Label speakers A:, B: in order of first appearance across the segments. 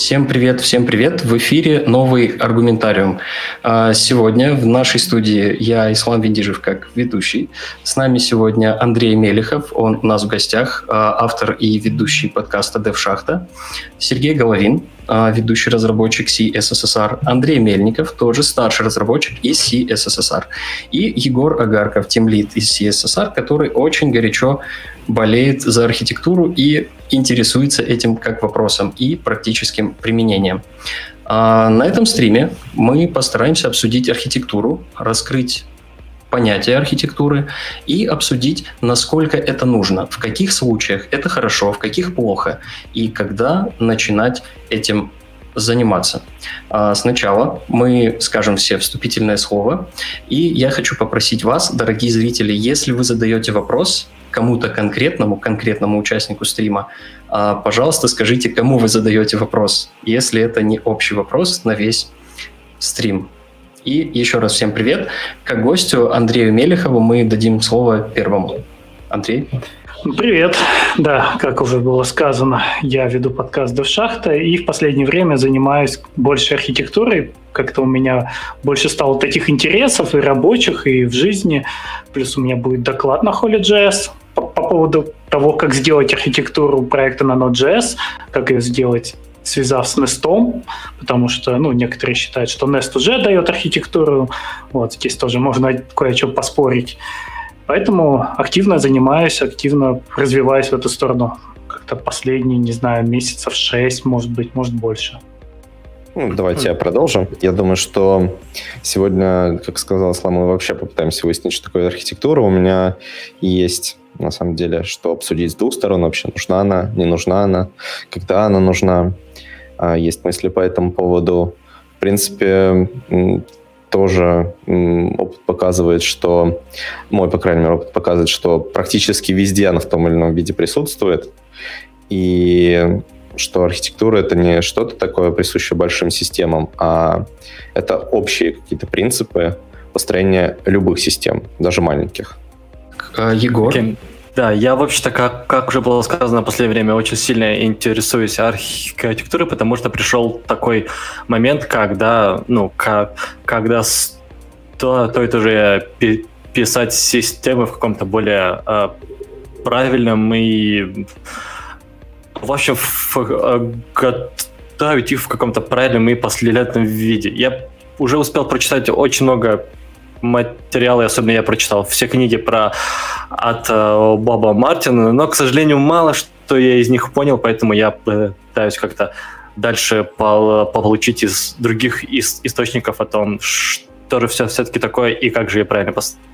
A: Всем привет, всем привет. В эфире новый аргументариум. А, сегодня в нашей студии я, Ислам Виндижев, как ведущий. С нами сегодня Андрей Мелехов, он у нас в гостях, а, автор и ведущий подкаста «Девшахта». Сергей Головин, а, ведущий разработчик C Андрей Мельников, тоже старший разработчик из C и Егор Агарков, тимлид из C который очень горячо болеет за архитектуру и интересуется этим как вопросом и практическим применением. А на этом стриме мы постараемся обсудить архитектуру, раскрыть понятие архитектуры и обсудить, насколько это нужно, в каких случаях это хорошо, в каких плохо, и когда начинать этим заниматься. А сначала мы скажем все вступительное слово, и я хочу попросить вас, дорогие зрители, если вы задаете вопрос, кому-то конкретному, конкретному участнику стрима, а, пожалуйста, скажите, кому вы задаете вопрос, если это не общий вопрос на весь стрим. И еще раз всем привет. Как гостю Андрею Мелехову мы дадим слово первому. Андрей.
B: Привет. Да, как уже было сказано, я веду подкаст «До шахта» и в последнее время занимаюсь больше архитектурой. Как-то у меня больше стало таких интересов и рабочих, и в жизни. Плюс у меня будет доклад на Holy.js поводу того, как сделать архитектуру проекта на Node.js, как ее сделать связав с Nest, потому что ну, некоторые считают, что Nest уже дает архитектуру. Вот здесь тоже можно кое о чем поспорить. Поэтому активно занимаюсь, активно развиваюсь в эту сторону. Как-то последние, не знаю, месяцев шесть, может быть, может больше.
C: Ну, давайте я продолжу. Я думаю, что сегодня, как сказал Слам, мы вообще попытаемся выяснить, что такое архитектура. У меня есть, на самом деле, что обсудить с двух сторон вообще. Нужна она, не нужна она, когда она нужна. А, есть мысли по этому поводу. В принципе, тоже опыт показывает, что, мой, по крайней мере, опыт показывает, что практически везде она в том или ином виде присутствует, и что архитектура — это не что-то такое присущее большим системам, а это общие какие-то принципы построения любых систем, даже маленьких.
A: А, Егор? Okay.
D: Да, я вообще-то, как, как уже было сказано в последнее время, очень сильно интересуюсь архитектурой, потому что пришел такой момент, когда, ну, как, когда то, то это уже писать системы в каком-то более э, правильном и в общем в, э, готовить их в каком-то правильном и последовательном виде. Я уже успел прочитать очень много материалы, особенно я прочитал все книги про от э, Боба Мартина, но, к сожалению, мало что я из них понял, поэтому я пытаюсь как-то дальше получить из других из, источников о том, что же все, все-таки такое и как же я правильно построить.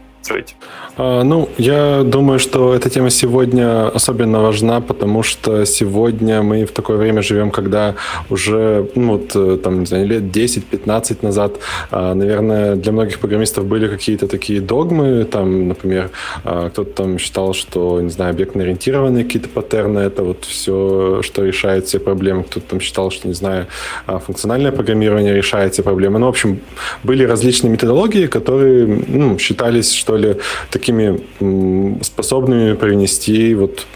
E: А, ну, я думаю, что эта тема сегодня особенно важна, потому что сегодня мы в такое время живем, когда уже, ну, вот, э, там, не знаю, лет 10-15 назад, а, наверное, для многих программистов были какие-то такие догмы, там, например, а, кто-то там считал, что, не знаю, объектно-ориентированные какие-то паттерны, это вот все, что решает все проблемы. Кто-то там считал, что, не знаю, функциональное программирование решает все проблемы. Ну, в общем, были различные методологии, которые, ну, считались, что ли, такие такими способными привнести вот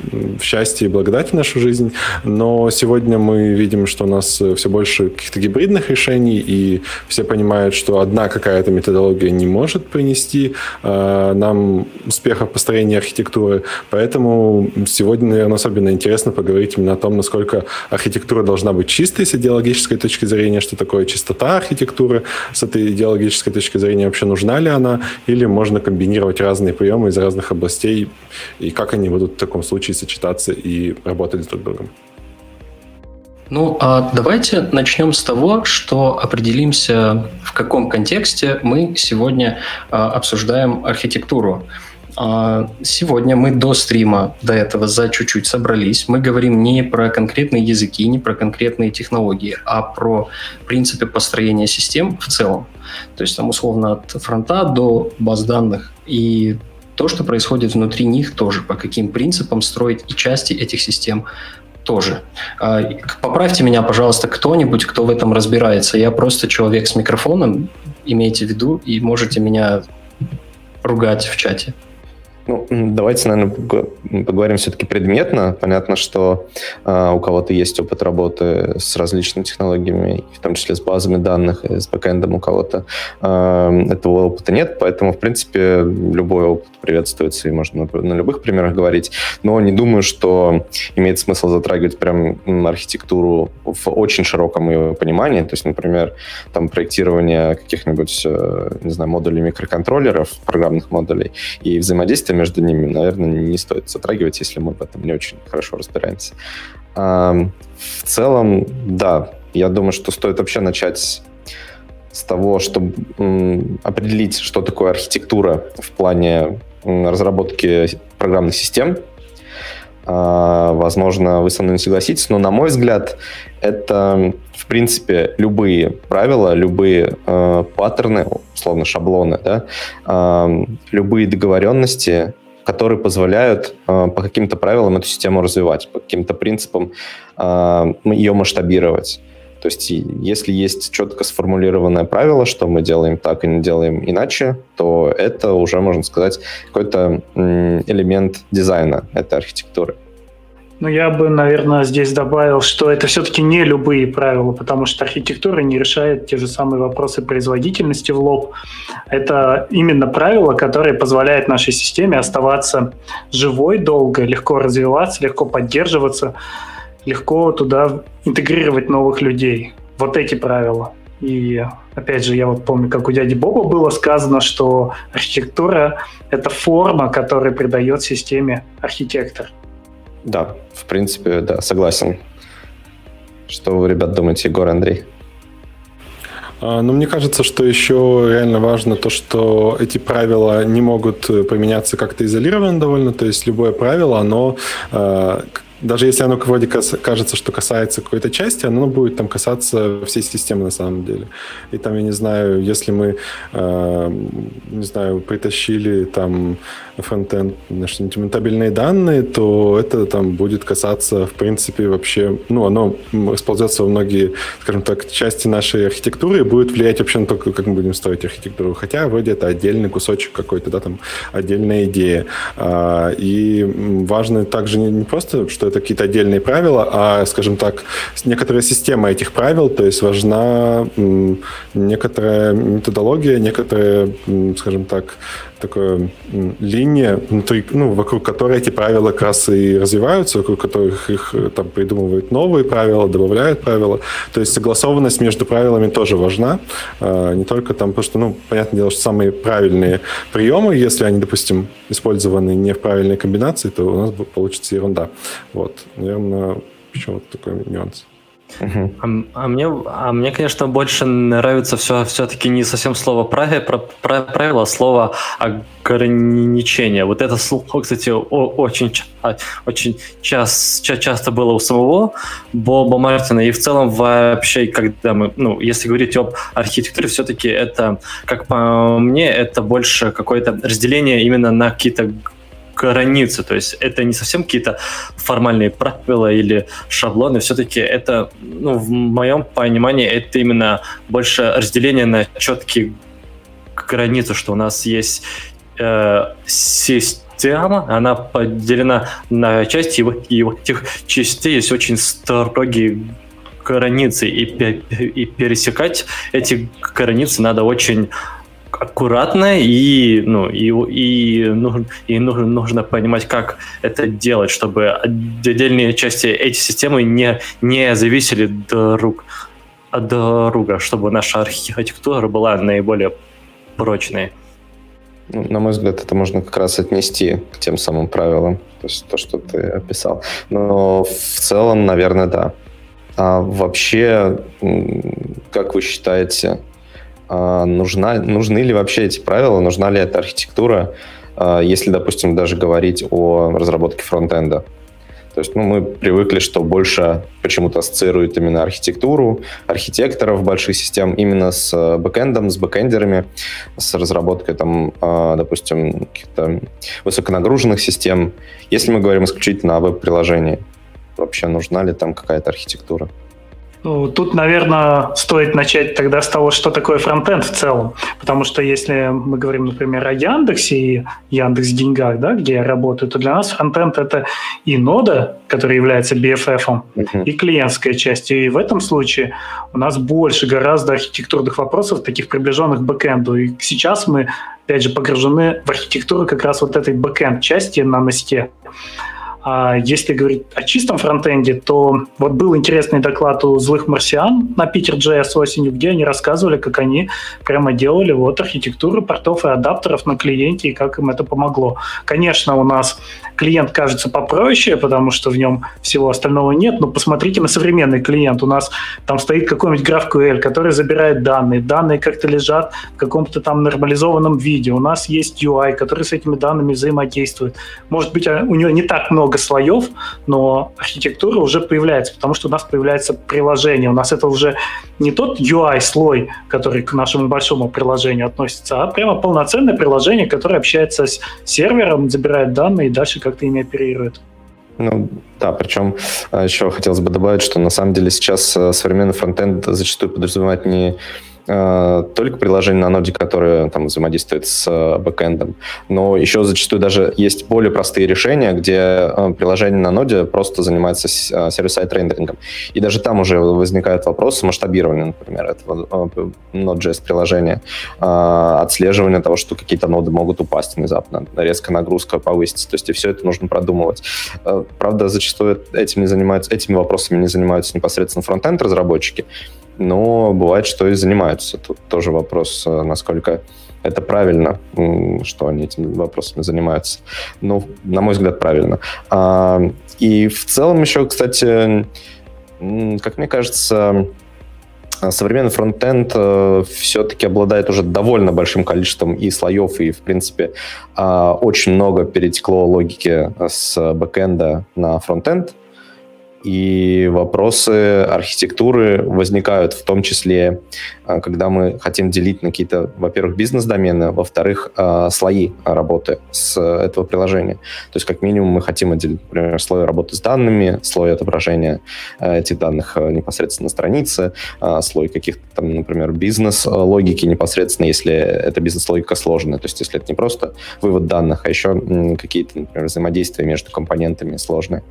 E: счастье и благодать в нашу жизнь. Но сегодня мы видим, что у нас все больше каких-то гибридных решений, и все понимают, что одна какая-то методология не может принести э, нам успеха в построении архитектуры. Поэтому сегодня, наверное, особенно интересно поговорить именно о том, насколько архитектура должна быть чистой с идеологической точки зрения, что такое чистота архитектуры с этой идеологической точки зрения, вообще нужна ли она, или можно комбинировать разные приемы из разных областей, и как они будут в таком случае сочетаться и работать друг с другом.
A: Ну, а давайте начнем с того, что определимся, в каком контексте мы сегодня а, обсуждаем архитектуру. А, сегодня мы до стрима, до этого за чуть-чуть собрались. Мы говорим не про конкретные языки, не про конкретные технологии, а про принципы построения систем в целом. То есть там условно от фронта до баз данных и то, что происходит внутри них тоже, по каким принципам строить и части этих систем тоже. А, поправьте меня, пожалуйста, кто-нибудь, кто в этом разбирается. Я просто человек с микрофоном, имейте в виду, и можете меня ругать в чате.
C: Ну, давайте, наверное, поговорим все-таки предметно. Понятно, что э, у кого-то есть опыт работы с различными технологиями, в том числе с базами данных с бэкэндом, у кого-то э, этого опыта нет, поэтому, в принципе, любой опыт приветствуется, и можно на, на любых примерах говорить. Но не думаю, что имеет смысл затрагивать прям архитектуру в очень широком ее понимании. То есть, например, там проектирование каких-нибудь, э, не знаю, модулей микроконтроллеров, программных модулей и взаимодействие между ними, наверное, не стоит затрагивать, если мы в этом не очень хорошо разбираемся. В целом, да, я думаю, что стоит вообще начать с того, чтобы определить, что такое архитектура в плане разработки программных систем. А, возможно, вы со мной не согласитесь, но, на мой взгляд, это, в принципе, любые правила, любые э, паттерны, условно шаблоны, да, э, любые договоренности, которые позволяют э, по каким-то правилам эту систему развивать, по каким-то принципам э, ее масштабировать. То есть если есть четко сформулированное правило, что мы делаем так и не делаем иначе, то это уже, можно сказать, какой-то элемент дизайна этой архитектуры.
B: Ну, я бы, наверное, здесь добавил, что это все-таки не любые правила, потому что архитектура не решает те же самые вопросы производительности в лоб. Это именно правила, которые позволяют нашей системе оставаться живой долго, легко развиваться, легко поддерживаться, легко туда интегрировать новых людей. Вот эти правила. И опять же, я вот помню, как у дяди Боба было сказано, что архитектура — это форма, которая придает системе архитектор.
C: Да, в принципе, да, согласен. Что вы, ребят, думаете, Егор, Андрей?
E: А, ну, мне кажется, что еще реально важно то, что эти правила не могут применяться как-то изолированно довольно. То есть любое правило, оно а, даже если оно вроде кажется, что касается какой-то части, оно будет там касаться всей системы на самом деле. И там, я не знаю, если мы, э, не знаю, притащили там фронтенд, инструментабельные данные, то это там будет касаться, в принципе, вообще, ну, оно расползется во многие, скажем так, части нашей архитектуры и будет влиять вообще на то, как мы будем строить архитектуру. Хотя вроде это отдельный кусочек какой-то, да, там, отдельная идея. А, и важно также не просто, что это какие-то отдельные правила, а, скажем так, некоторая система этих правил, то есть важна некоторая методология, некоторая, скажем так, такая линия, внутри, ну, вокруг которой эти правила как раз и развиваются, вокруг которых их э, там придумывают новые правила, добавляют правила. То есть согласованность между правилами тоже важна. А, не только там, потому что, ну, понятное дело, что самые правильные приемы, если они, допустим, использованы не в правильной комбинации, то у нас получится ерунда. Вот, наверное, почему такой нюанс.
D: А, а, мне, а мне, конечно, больше нравится все, все-таки не совсем слово правило, правило, а слово ограничение. Вот это слово, кстати, очень, очень час, ча, часто было у самого Боба Мартина. И в целом вообще, когда мы, ну, если говорить об архитектуре, все-таки это, как по мне, это больше какое-то разделение именно на какие-то границы. То есть это не совсем какие-то формальные правила или шаблоны. Все-таки это, ну, в моем понимании, это именно больше разделение на четкие границы, что у нас есть э, система, она поделена на части, и в этих частей есть очень строгие границы, и, и пересекать эти границы надо очень аккуратно и, ну, и, и, нужно, и нужно, нужно понимать, как это делать, чтобы отдельные части эти системы не, не зависели друг от друга, чтобы наша архитектура была наиболее прочной.
C: Ну, на мой взгляд, это можно как раз отнести к тем самым правилам, то есть то, что ты описал. Но в целом, наверное, да. А вообще, как вы считаете, нужна, нужны ли вообще эти правила, нужна ли эта архитектура, а, если, допустим, даже говорить о разработке фронтенда. То есть ну, мы привыкли, что больше почему-то ассоциируют именно архитектуру, архитекторов больших систем именно с э, бэкэндом, с бэкэндерами, с разработкой, там, а, допустим, каких-то высоконагруженных систем. Если мы говорим исключительно о веб-приложении, вообще нужна ли там какая-то архитектура?
B: Ну, тут, наверное, стоит начать тогда с того, что такое фронтенд в целом. Потому что если мы говорим, например, о Яндексе и Яндекс Деньгах, да, где я работаю, то для нас фронтенд – это и нода, которая является BFF, uh-huh. и клиентская часть. И в этом случае у нас больше гораздо архитектурных вопросов, таких приближенных к бэкэнду. И сейчас мы, опять же, погружены в архитектуру как раз вот этой бэкэнд части на носте. А если говорить о чистом фронтенде, то вот был интересный доклад у злых марсиан на Питер JS осенью, где они рассказывали, как они прямо делали вот архитектуру портов и адаптеров на клиенте и как им это помогло. Конечно, у нас клиент кажется попроще, потому что в нем всего остального нет, но посмотрите на современный клиент. У нас там стоит какой-нибудь GraphQL, который забирает данные. Данные как-то лежат в каком-то там нормализованном виде. У нас есть UI, который с этими данными взаимодействует. Может быть, а, у него не так много слоев, но архитектура уже появляется, потому что у нас появляется приложение. У нас это уже не тот UI-слой, который к нашему большому приложению относится, а прямо полноценное приложение, которое общается с сервером, забирает данные и дальше как-то ими оперирует.
C: Ну, да, причем а, еще хотелось бы добавить, что на самом деле сейчас а, современный фронтенд зачастую подразумевает не Э, только приложение на ноде, которое там взаимодействует с э, бэкэндом, но еще зачастую даже есть более простые решения, где э, приложение на ноде просто занимается сервис-сайт рендерингом. И даже там уже возникают вопросы масштабирования, например, этого Node.js приложения, отслеживания того, что какие-то ноды могут упасть внезапно, резко нагрузка повысится. То есть и все это нужно продумывать. Правда, зачастую этим не занимаются, этими вопросами не занимаются непосредственно фронтенд разработчики, но бывает, что и занимаются. Тут тоже вопрос, э, насколько это правильно, что они этими вопросами занимаются. Ну, на мой взгляд, правильно. А, и в целом еще, кстати, как мне кажется, современный фронтенд э, все-таки обладает уже довольно большим количеством и слоев, и, в принципе, а, очень много перетекло логики с бэкенда на фронтенд и вопросы архитектуры возникают в том числе, а, когда мы хотим делить на какие-то, во-первых, бизнес-домены, во-вторых, а, слои работы с этого приложения. То есть, как минимум, мы хотим отделить, например, слой работы с данными, слой отображения а, этих данных непосредственно на странице, слой каких-то там, например, бизнес-логики непосредственно, если эта бизнес-логика сложная. То есть, если это не просто вывод данных, а еще какие-то, например, взаимодействия между компонентами сложные.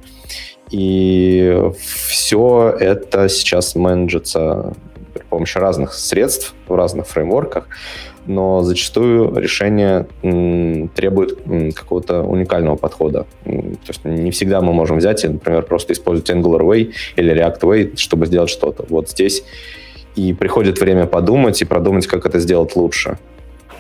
C: И все это сейчас менеджится при помощи разных средств, в разных фреймворках, но зачастую решение требует какого-то уникального подхода. То есть не всегда мы можем взять и, например, просто использовать Angular Way или React Way, чтобы сделать что-то. Вот здесь и приходит время подумать и продумать, как это сделать лучше.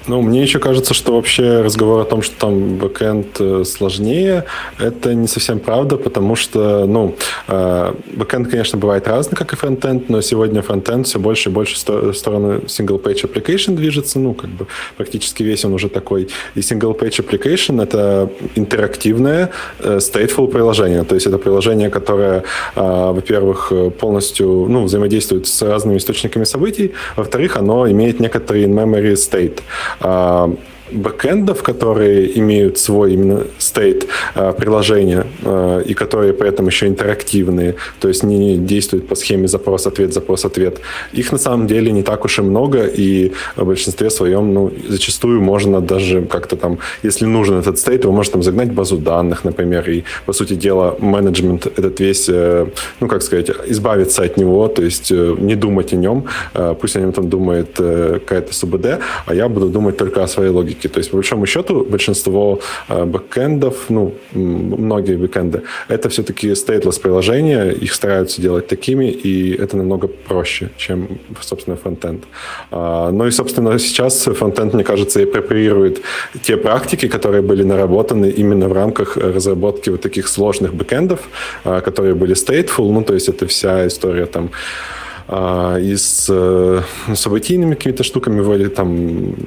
E: Ну, мне еще кажется, что вообще разговор о том, что там бэкэнд э, сложнее, это не совсем правда, потому что, ну, э, бэкэнд, конечно, бывает разный, как и фронтенд, но сегодня фронтенд все больше и больше в сторону single-page application движется, ну, как бы практически весь он уже такой. И single-page application — это интерактивное э, stateful приложение, то есть это приложение, которое, во-первых, полностью, ну, взаимодействует с разными источниками событий, во-вторых, оно имеет некоторый in-memory state. Um, бэкэндов, которые имеют свой именно стейт э, приложения э, и которые при этом еще интерактивные, то есть не действуют по схеме запрос-ответ, запрос-ответ. Их на самом деле не так уж и много, и в большинстве своем, ну, зачастую можно даже как-то там, если нужен этот стейт, вы можете там загнать базу данных, например, и, по сути дела, менеджмент этот весь, э, ну, как сказать, избавиться от него, то есть не думать о нем, пусть о нем там думает какая-то СУБД, а я буду думать только о своей логике логики. То есть, по большому счету, большинство э, бэкэндов, ну, многие бэкэнды, это все-таки stateless приложения, их стараются делать такими, и это намного проще, чем, собственно, фронтенд. А, ну и, собственно, сейчас фронтенд, мне кажется, и препарирует те практики, которые были наработаны именно в рамках разработки вот таких сложных бэкэндов, а, которые были stateful, ну, то есть это вся история там и с э, событийными какими-то штуками, вроде там,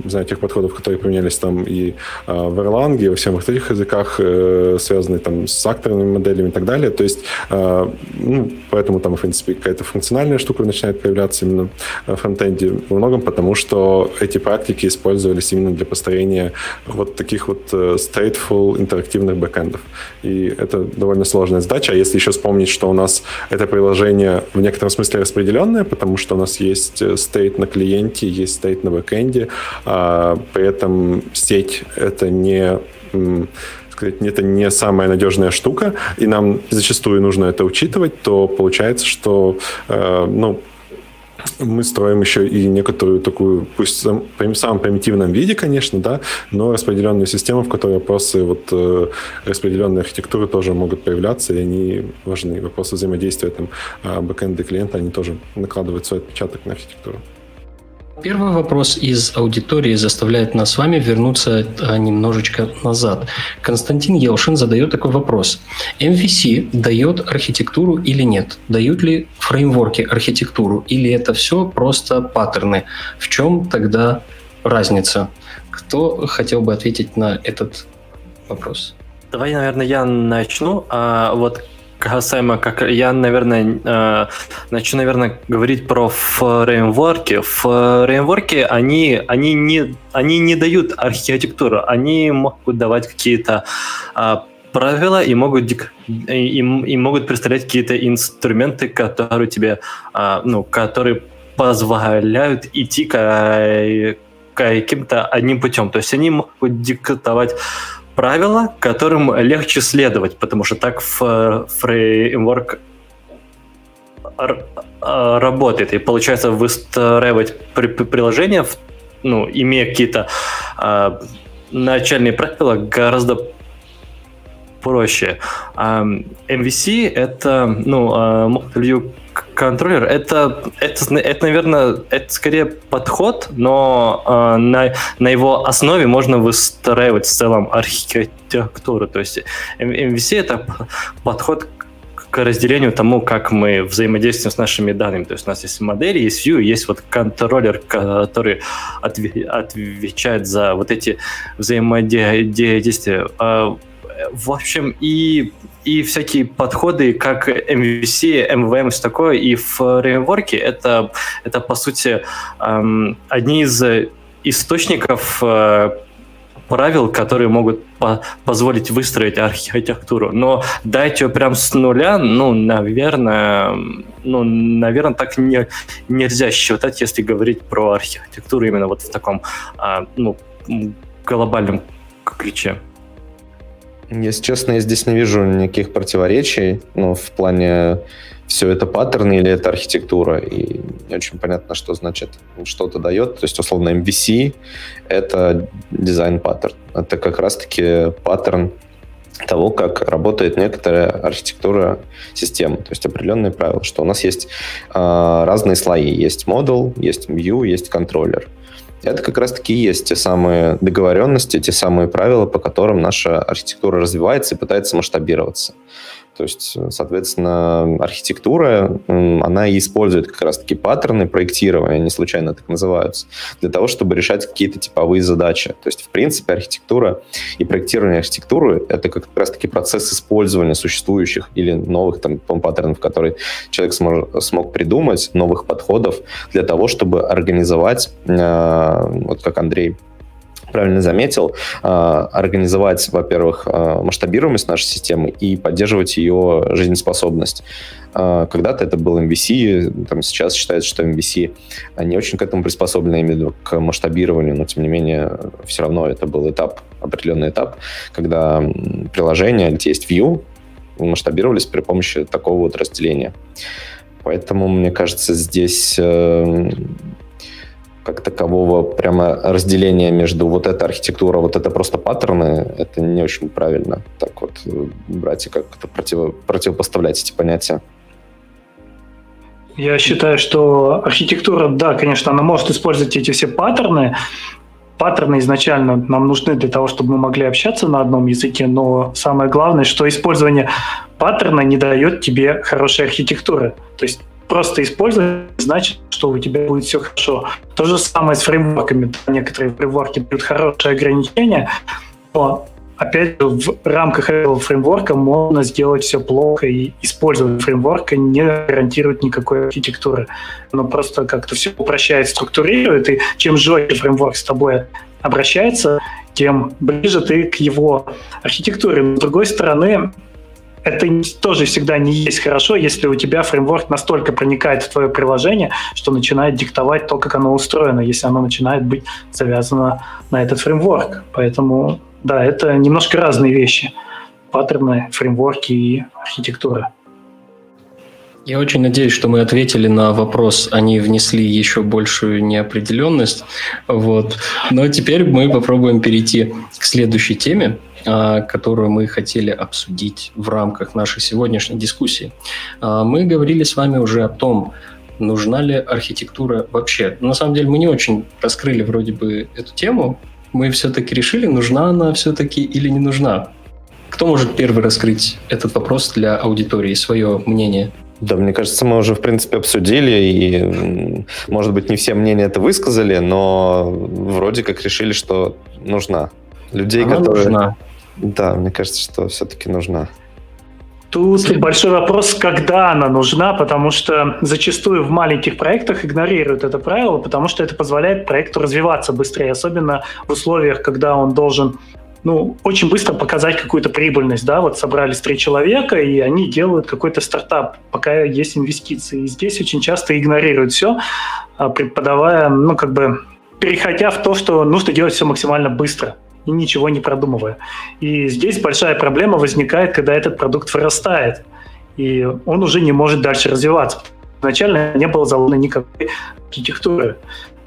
E: не знаю, тех подходов, которые применялись там и а, в Erlang, и во всех этих языках, э, связанные там с акторными моделями и так далее. То есть, а, ну, поэтому там, в принципе, какая-то функциональная штука начинает появляться именно в фронтенде во многом, потому что эти практики использовались именно для построения вот таких вот э, stateful интерактивных бэкэндов. И это довольно сложная задача. А если еще вспомнить, что у нас это приложение в некотором смысле распределенное, потому что у нас есть state на клиенте, есть state на бэкэнде, а при этом сеть — это не сказать, это не самая надежная штука, и нам зачастую нужно это учитывать, то получается, что э, ну, мы строим еще и некоторую такую, пусть в самом примитивном виде, конечно, да, но распределенную систему, в которой вопросы вот э, распределенной архитектуры тоже могут появляться, и они важны. Вопросы взаимодействия там а бэкэнда и клиента, они тоже накладывают свой отпечаток на архитектуру.
A: Первый вопрос из аудитории заставляет нас с вами вернуться а, немножечко назад. Константин Елшин задает такой вопрос. MVC дает архитектуру или нет? Дают ли фреймворки архитектуру или это все просто паттерны? В чем тогда разница? Кто хотел бы ответить на этот вопрос?
D: Давай, наверное, я начну. А, вот касаемо, как я, наверное, э, начну, наверное, говорить про фреймворки. Фреймворки, они, они, не, они не дают архитектуру, они могут давать какие-то э, правила и могут, и, и могут представлять какие-то инструменты, которые тебе, э, ну, которые позволяют идти к каким-то одним путем. То есть они могут диктовать правила, которым легче следовать, потому что так фреймворк работает. И получается выстраивать приложение, ну, имея какие-то э, начальные правила, гораздо проще. А MVC это, ну, View контроллер, это, это, это, наверное, это скорее подход, но э, на, на его основе можно выстраивать в целом архитектуру. То есть MVC это подход к разделению тому, как мы взаимодействуем с нашими данными. То есть у нас есть модели, есть view, есть вот контроллер, который отвечает за вот эти взаимодействия. А, в общем, и, и всякие подходы, как MVC, MVM все такое, и в фреймворке это, это по сути, эм, одни из источников э, правил, которые могут по позволить выстроить архитектуру. Но дать ее прям с нуля, ну, наверное, ну, наверное, так не, нельзя считать, если говорить про архитектуру именно вот в таком, а, ну, глобальном ключе.
C: Если честно, я здесь не вижу никаких противоречий, ну, в плане все это паттерны или это архитектура, и не очень понятно, что значит что-то дает. То есть, условно, MVC — это дизайн-паттерн. Это как раз-таки паттерн того, как работает некоторая архитектура системы, то есть определенные правила, что у нас есть э, разные слои. Есть модул, есть view, есть контроллер. Это как раз-таки и есть те самые договоренности, те самые правила, по которым наша архитектура развивается и пытается масштабироваться. То есть, соответственно, архитектура, она и использует как раз-таки паттерны проектирования, они случайно так называются, для того, чтобы решать какие-то типовые задачи. То есть, в принципе, архитектура и проектирование архитектуры — это как раз-таки процесс использования существующих или новых там, паттернов, которые человек смог, смог придумать, новых подходов для того, чтобы организовать, э, вот как Андрей правильно заметил, а, организовать, во-первых, а, масштабируемость нашей системы и поддерживать ее жизнеспособность. А, когда-то это был MVC, там сейчас считается, что MVC не очень к этому приспособлены, именно к масштабированию, но тем не менее все равно это был этап, определенный этап, когда приложения, где есть View, масштабировались при помощи такого вот разделения. Поэтому, мне кажется, здесь э, как такового прямо разделения между вот эта архитектура, вот это просто паттерны, это не очень правильно так вот э, брать и как-то против, противопоставлять эти понятия.
B: Я считаю, что архитектура, да, конечно, она может использовать эти все паттерны. Паттерны изначально нам нужны для того, чтобы мы могли общаться на одном языке, но самое главное, что использование паттерна не дает тебе хорошей архитектуры. То есть просто использовать, значит, что у тебя будет все хорошо. То же самое с фреймворками. Некоторые фреймворки дают хорошие ограничения, но опять же, в рамках этого фреймворка можно сделать все плохо, и использование фреймворка не гарантирует никакой архитектуры. Оно просто как-то все упрощает, структурирует, и чем жестче фреймворк с тобой обращается, тем ближе ты к его архитектуре. Но, с другой стороны, это тоже всегда не есть хорошо, если у тебя фреймворк настолько проникает в твое приложение, что начинает диктовать то, как оно устроено, если оно начинает быть завязано на этот фреймворк. Поэтому, да, это немножко разные вещи. Паттерны, фреймворки и архитектура.
A: Я очень надеюсь, что мы ответили на вопрос, они внесли еще большую неопределенность. Вот. Но теперь мы попробуем перейти к следующей теме, которую мы хотели обсудить в рамках нашей сегодняшней дискуссии. А, мы говорили с вами уже о том, нужна ли архитектура вообще. На самом деле мы не очень раскрыли вроде бы эту тему. Мы все-таки решили, нужна она все-таки или не нужна. Кто может первый раскрыть этот вопрос для аудитории, свое мнение?
C: Да, мне кажется, мы уже, в принципе, обсудили, и, может быть, не все мнения это высказали, но вроде как решили, что нужна. Людей,
A: Она
C: которые...
A: нужна.
C: Да, мне кажется, что все-таки нужна.
B: Тут большой вопрос, когда она нужна, потому что зачастую в маленьких проектах игнорируют это правило, потому что это позволяет проекту развиваться быстрее, особенно в условиях, когда он должен ну, очень быстро показать какую-то прибыльность, да, вот собрались три человека, и они делают какой-то стартап, пока есть инвестиции. И здесь очень часто игнорируют все, а, преподавая, ну, как бы, переходя в то, что нужно делать все максимально быстро и ничего не продумывая. И здесь большая проблема возникает, когда этот продукт вырастает, и он уже не может дальше развиваться. Изначально не было заложено никакой архитектуры.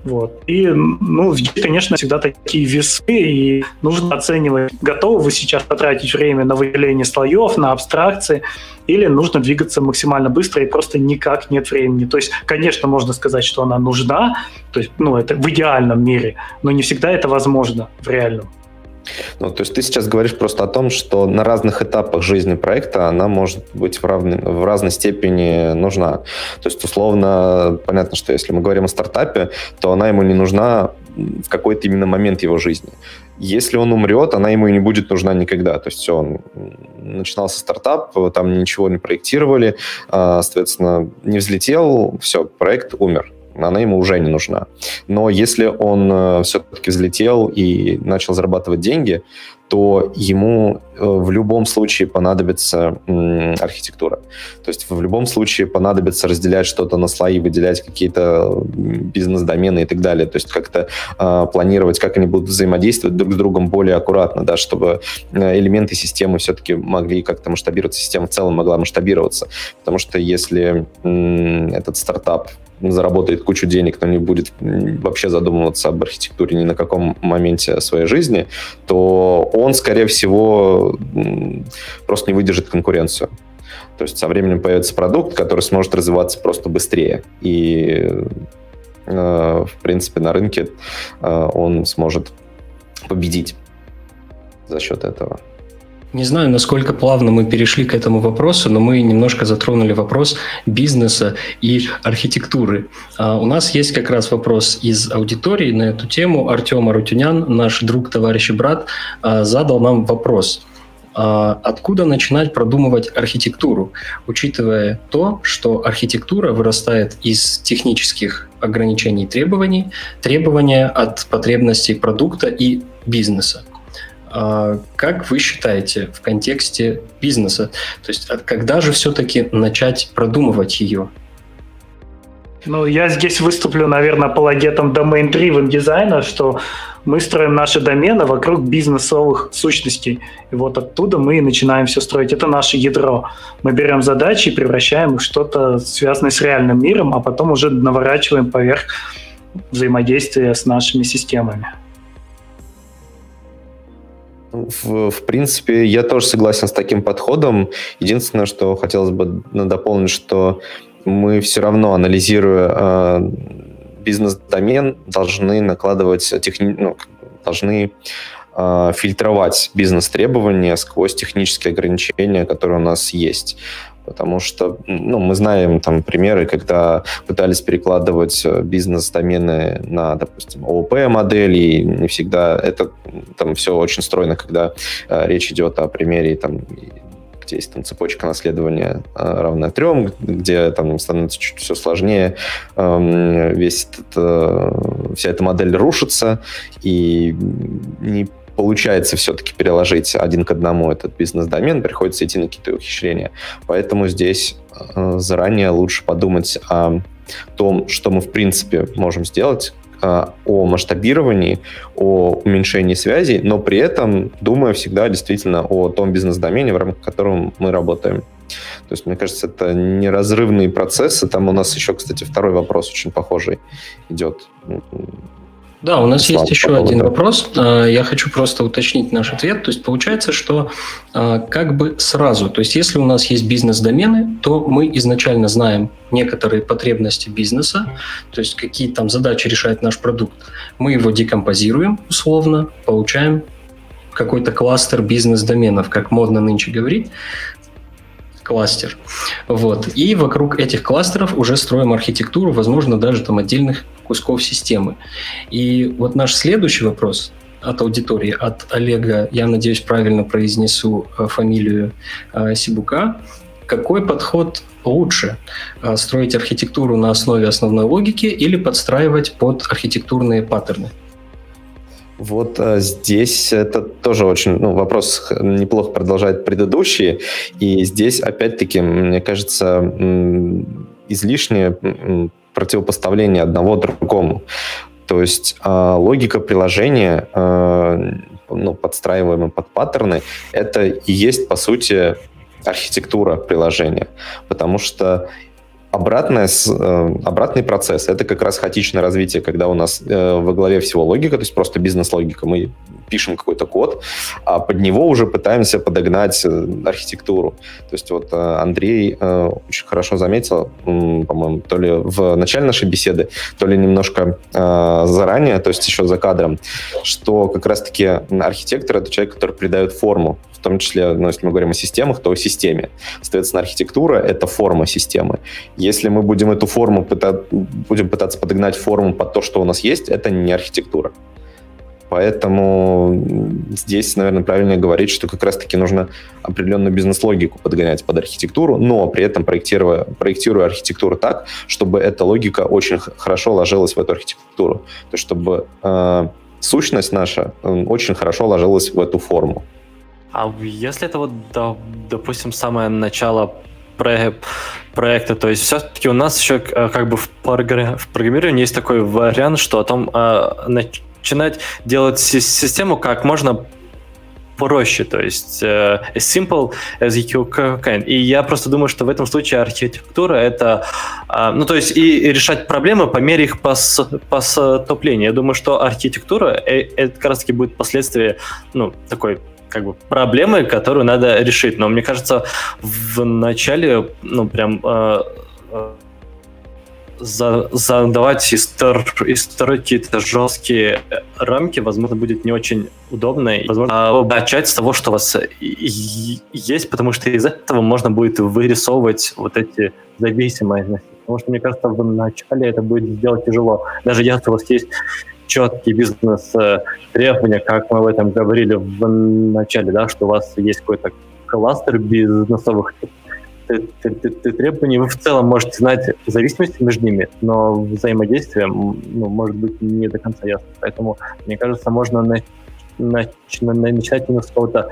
B: Вот. И, ну, конечно, всегда такие весы, и нужно оценивать, готовы вы сейчас потратить время на выделение слоев, на абстракции, или нужно двигаться максимально быстро и просто никак нет времени. То есть, конечно, можно сказать, что она нужна, то есть, ну, это в идеальном мире, но не всегда это возможно в реальном.
C: Ну, то есть ты сейчас говоришь просто о том, что на разных этапах жизни проекта она может быть в, равной, в разной степени нужна. То есть, условно, понятно, что если мы говорим о стартапе, то она ему не нужна в какой-то именно момент его жизни. Если он умрет, она ему и не будет нужна никогда. То есть все, он начинался стартап, там ничего не проектировали, а, соответственно, не взлетел, все, проект умер она ему уже не нужна. Но если он э, все-таки взлетел и начал зарабатывать деньги, то ему э, в любом случае понадобится архитектура. То есть в любом случае понадобится разделять что-то на слои, выделять какие-то бизнес-домены и так далее. То есть как-то э, планировать, как они будут взаимодействовать друг с другом более аккуратно, да, чтобы э, элементы системы все-таки могли как-то масштабироваться, система в целом могла масштабироваться. Потому что если этот стартап заработает кучу денег, но не будет вообще задумываться об архитектуре ни на каком моменте своей жизни, то он, скорее всего, просто не выдержит конкуренцию. То есть со временем появится продукт, который сможет развиваться просто быстрее. И, э, в принципе, на рынке э, он сможет победить за счет этого.
A: Не знаю, насколько плавно мы перешли к этому вопросу, но мы немножко затронули вопрос бизнеса и архитектуры. А у нас есть как раз вопрос из аудитории на эту тему. Артем Арутюнян, наш друг, товарищ и брат, а, задал нам вопрос. А, откуда начинать продумывать архитектуру, учитывая то, что архитектура вырастает из технических ограничений и требований, требования от потребностей продукта и бизнеса? А, как вы считаете в контексте бизнеса? То есть когда же все-таки начать продумывать ее?
B: Ну, я здесь выступлю, наверное, апологетом domain-driven дизайна, что мы строим наши домены вокруг бизнесовых сущностей. И вот оттуда мы и начинаем все строить. Это наше ядро. Мы берем задачи и превращаем их в что-то связанное с реальным миром, а потом уже наворачиваем поверх взаимодействия с нашими системами.
C: В, в принципе, я тоже согласен с таким подходом. Единственное, что хотелось бы дополнить, что мы все равно, анализируя э, бизнес-домен, должны накладывать техни... ну, должны э, фильтровать бизнес-требования сквозь технические ограничения, которые у нас есть. Потому что ну, мы знаем там примеры, когда пытались перекладывать э, бизнес-домены на, допустим, ООП-модели, и не всегда это там все очень стройно, когда э, речь идет о примере там, где есть там цепочка наследования э, равная трем, где там становится чуть все сложнее, э, весь этот, э, вся эта модель рушится, и не получается все-таки переложить один к одному этот бизнес-домен, приходится идти на какие-то ухищрения. Поэтому здесь э, заранее лучше подумать о том, что мы в принципе можем сделать, э, о масштабировании, о уменьшении связей, но при этом думая всегда действительно о том бизнес-домене, в рамках которого мы работаем. То есть, мне кажется, это неразрывные процессы. Там у нас еще, кстати, второй вопрос очень похожий идет
A: да, у нас Слава есть еще один вопрос. А, я хочу просто уточнить наш ответ. То есть получается, что а, как бы сразу, то есть если у нас есть бизнес-домены, то мы изначально знаем некоторые потребности бизнеса, то есть какие там задачи решает наш продукт. Мы его декомпозируем условно, получаем какой-то кластер бизнес-доменов, как модно нынче говорить, кластер. Вот. И вокруг этих кластеров уже строим архитектуру, возможно, даже там отдельных кусков системы. И вот наш следующий вопрос от аудитории, от Олега, я надеюсь, правильно произнесу э, фамилию э, Сибука. Какой подход лучше? Э, строить архитектуру на основе основной логики или подстраивать под архитектурные паттерны?
C: Вот а, здесь это тоже очень, ну, вопрос неплохо продолжает предыдущий, и здесь опять-таки, мне кажется, излишнее противопоставление одного другому. То есть э, логика приложения, э, ну, подстраиваемая под паттерны, это и есть, по сути, архитектура приложения. Потому что Обратное, э, обратный процесс – это как раз хаотичное развитие, когда у нас э, во главе всего логика, то есть просто бизнес-логика. Мы пишем какой-то код, а под него уже пытаемся подогнать э, архитектуру. То есть вот Андрей очень хорошо заметил, по-моему, то ли в начале нашей беседы, то ли немножко заранее, то есть еще за кадром, что как раз-таки архитектор – это человек, который придает форму том числе, ну, если мы говорим о системах, то о системе. Соответственно, архитектура — это форма системы. Если мы будем эту форму пытаться, будем пытаться подогнать форму под то, что у нас есть, это не архитектура. Поэтому здесь, наверное, правильно говорить, что как раз-таки нужно определенную бизнес-логику подгонять под архитектуру, но при этом проектируя, проектируя архитектуру так, чтобы эта логика очень хорошо ложилась в эту архитектуру. То есть чтобы э, сущность наша э, очень хорошо ложилась в эту форму.
D: А если это вот, допустим, самое начало проекта, то есть все-таки у нас еще э, как бы в, программировании есть такой вариант, что о том э, начинать делать систему как можно проще, то есть uh, as simple as you can. И я просто думаю, что в этом случае архитектура это, ну то есть и, решать проблемы по мере их пос, поступления. Я думаю, что архитектура это как раз таки будет последствие, ну такой как бы проблемы, которую надо решить. Но мне кажется, в начале, ну, прям э, э, за, задавать и строить какие-то жесткие рамки, возможно, будет не очень удобно. И, возможно, начать с того, что у вас есть, потому что из этого можно будет вырисовывать вот эти зависимости. Потому что, мне кажется, в начале это будет сделать тяжело. Даже если у вас есть четкие бизнес-требования, как мы об этом говорили в начале, да, что у вас есть какой-то кластер бизнесовых требований, вы в целом можете знать зависимости между ними, но взаимодействие ну, может быть не до конца ясно. Поэтому, мне кажется, можно на, на, начинать именно с какого-то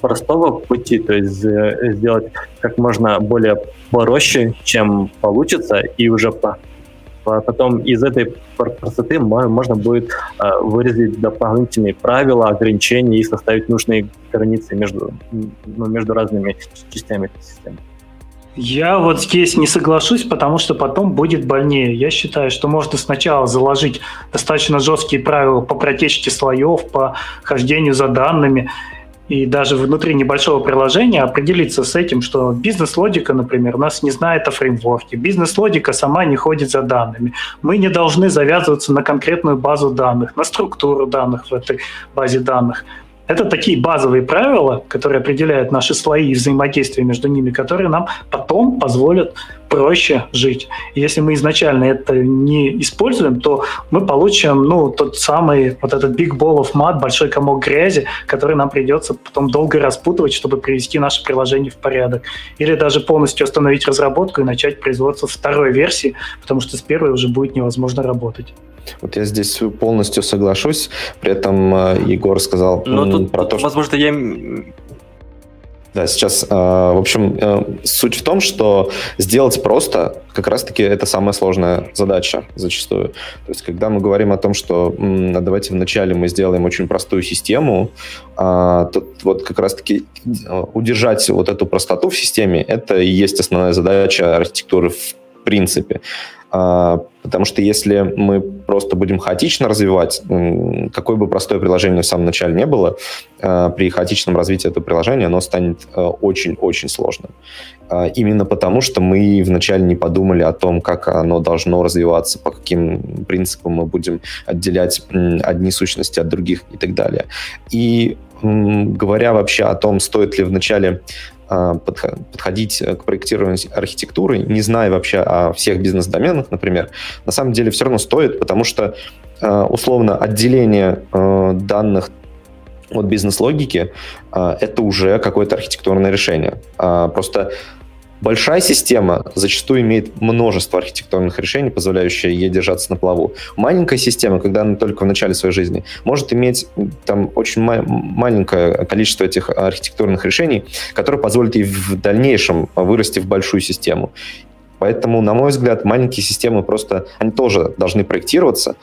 D: простого пути, то есть э, сделать как можно более проще, чем получится, и уже а потом из этой простоты можно будет а, вырезать дополнительные правила, ограничения и составить нужные границы между, ну, между разными частями этой системы.
B: Я вот здесь не соглашусь, потому что потом будет больнее. Я считаю, что можно сначала заложить достаточно жесткие правила по протечке слоев, по хождению за данными, и даже внутри небольшого приложения определиться с этим, что бизнес-логика, например, нас не знает о фреймворке, бизнес-логика сама не ходит за данными. Мы не должны завязываться на конкретную базу данных, на структуру данных в этой базе данных. Это такие базовые правила, которые определяют наши слои и взаимодействия между ними, которые нам потом позволят проще жить. Если мы изначально это не используем, то мы получим ну, тот самый вот этот big ball of mud, большой комок грязи, который нам придется потом долго распутывать, чтобы привести наше приложение в порядок. Или даже полностью остановить разработку и начать производство второй версии, потому что с первой уже будет невозможно работать.
C: Вот я здесь полностью соглашусь. При этом э, Егор сказал
D: Но тут, про то, что... Возможно, я
C: да, сейчас, э, в общем, э, суть в том, что сделать просто, как раз-таки это самая сложная задача зачастую. То есть, когда мы говорим о том, что давайте вначале мы сделаем очень простую систему, а, то вот как раз-таки удержать вот эту простоту в системе, это и есть основная задача архитектуры в принципе. А, потому что если мы просто будем хаотично развивать, какое бы простое приложение в самом начале не было, а, при хаотичном развитии этого приложения оно станет а, очень-очень сложным. Именно потому, что мы вначале не подумали о том, как оно должно развиваться, по каким принципам мы будем отделять одни сущности от других и так далее. И говоря вообще о том, стоит ли вначале подходить к проектированию архитектуры, не зная вообще о всех бизнес-доменах, например, на самом деле все равно стоит, потому что а, условно отделение а, данных от бизнес-логики это уже какое-то архитектурное решение. Просто Большая система зачастую имеет множество архитектурных решений, позволяющие ей держаться на плаву. Маленькая система, когда она только в начале своей жизни, может иметь там очень ма- маленькое количество этих архитектурных решений, которые позволят ей в дальнейшем вырасти в большую систему. Поэтому, на мой взгляд, маленькие системы просто, они тоже должны проектироваться,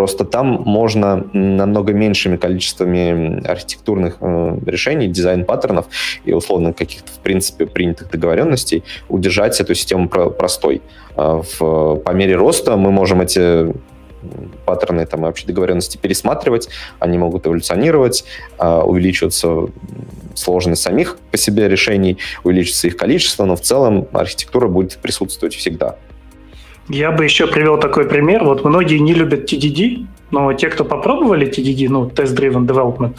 C: Просто там можно намного меньшими количествами архитектурных э, решений, дизайн-паттернов и условно каких-то, в принципе, принятых договоренностей удержать эту систему про- простой. А в, по мере роста мы можем эти паттерны там, и вообще договоренности пересматривать, они могут эволюционировать, э, увеличиваться сложность самих по себе решений, увеличится их количество, но в целом архитектура будет присутствовать всегда.
B: Я бы еще привел такой пример. Вот многие не любят TDD, но те, кто попробовали TDD, ну, Test-Driven Development,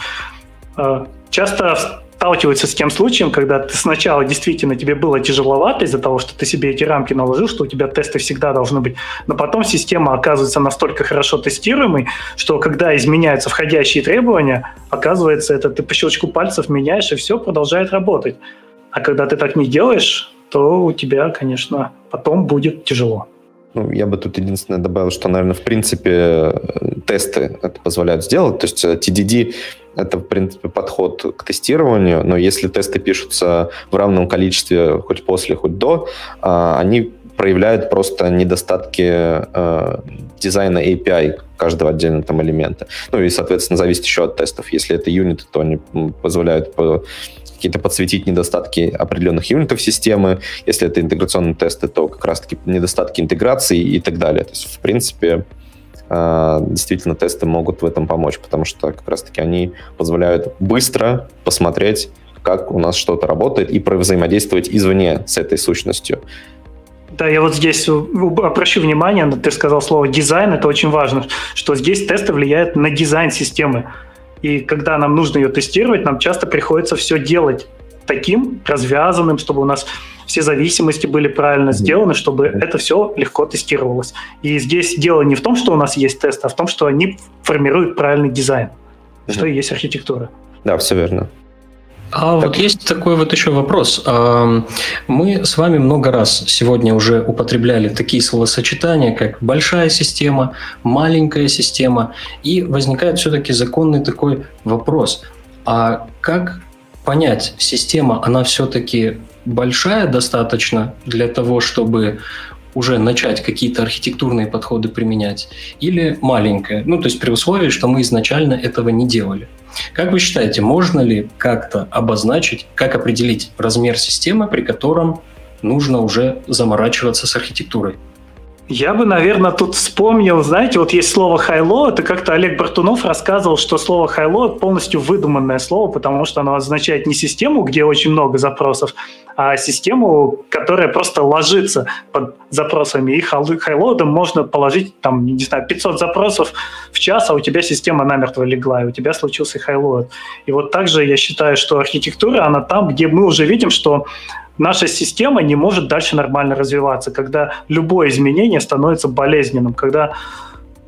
B: э, часто сталкиваются с тем случаем, когда ты сначала действительно тебе было тяжеловато из-за того, что ты себе эти рамки наложил, что у тебя тесты всегда должны быть, но потом система оказывается настолько хорошо тестируемой, что когда изменяются входящие требования, оказывается, это ты по щелчку пальцев меняешь, и все продолжает работать. А когда ты так не делаешь, то у тебя, конечно, потом будет тяжело.
C: Ну, я бы тут единственное добавил, что, наверное, в принципе, э, тесты это позволяют сделать. То есть TDD э, — это, в принципе, подход к тестированию, но если тесты пишутся в равном количестве хоть после, хоть до, а, они проявляют просто недостатки э, дизайна API каждого отдельного там элемента. Ну и, соответственно, зависит еще от тестов. Если это юниты, то они позволяют какие-то подсветить недостатки определенных юнитов системы. Если это интеграционные тесты, то как раз-таки недостатки интеграции и так далее. То есть, в принципе, а, действительно тесты могут в этом помочь, потому что как раз-таки они позволяют быстро посмотреть, как у нас что-то работает, и взаимодействовать извне с этой сущностью.
B: Да, я вот здесь обращу внимание, ты сказал слово дизайн, это очень важно, что здесь тесты влияют на дизайн системы. И когда нам нужно ее тестировать, нам часто приходится все делать таким развязанным, чтобы у нас все зависимости были правильно сделаны, чтобы это все легко тестировалось. И здесь дело не в том, что у нас есть тест, а в том, что они формируют правильный дизайн, что и есть архитектура.
C: Да, все верно.
A: А так. вот есть такой вот еще вопрос. Мы с вами много раз сегодня уже употребляли такие словосочетания, как большая система, маленькая система, и возникает все-таки законный такой вопрос. А как понять, система, она все-таки большая достаточно для того, чтобы уже начать какие-то архитектурные подходы применять, или маленькая, ну то есть при условии, что мы изначально этого не делали. Как вы считаете, можно ли как-то обозначить, как определить размер системы, при котором нужно уже заморачиваться с архитектурой?
B: Я бы, наверное, тут вспомнил, знаете, вот есть слово «хайло», это как-то Олег Бартунов рассказывал, что слово «хайло» полностью выдуманное слово, потому что оно означает не систему, где очень много запросов, а систему, которая просто ложится под запросами. И highload ом можно положить, там, не знаю, 500 запросов в час, а у тебя система намертво легла, и у тебя случился highload. И вот также я считаю, что архитектура, она там, где мы уже видим, что наша система не может дальше нормально развиваться, когда любое изменение становится болезненным, когда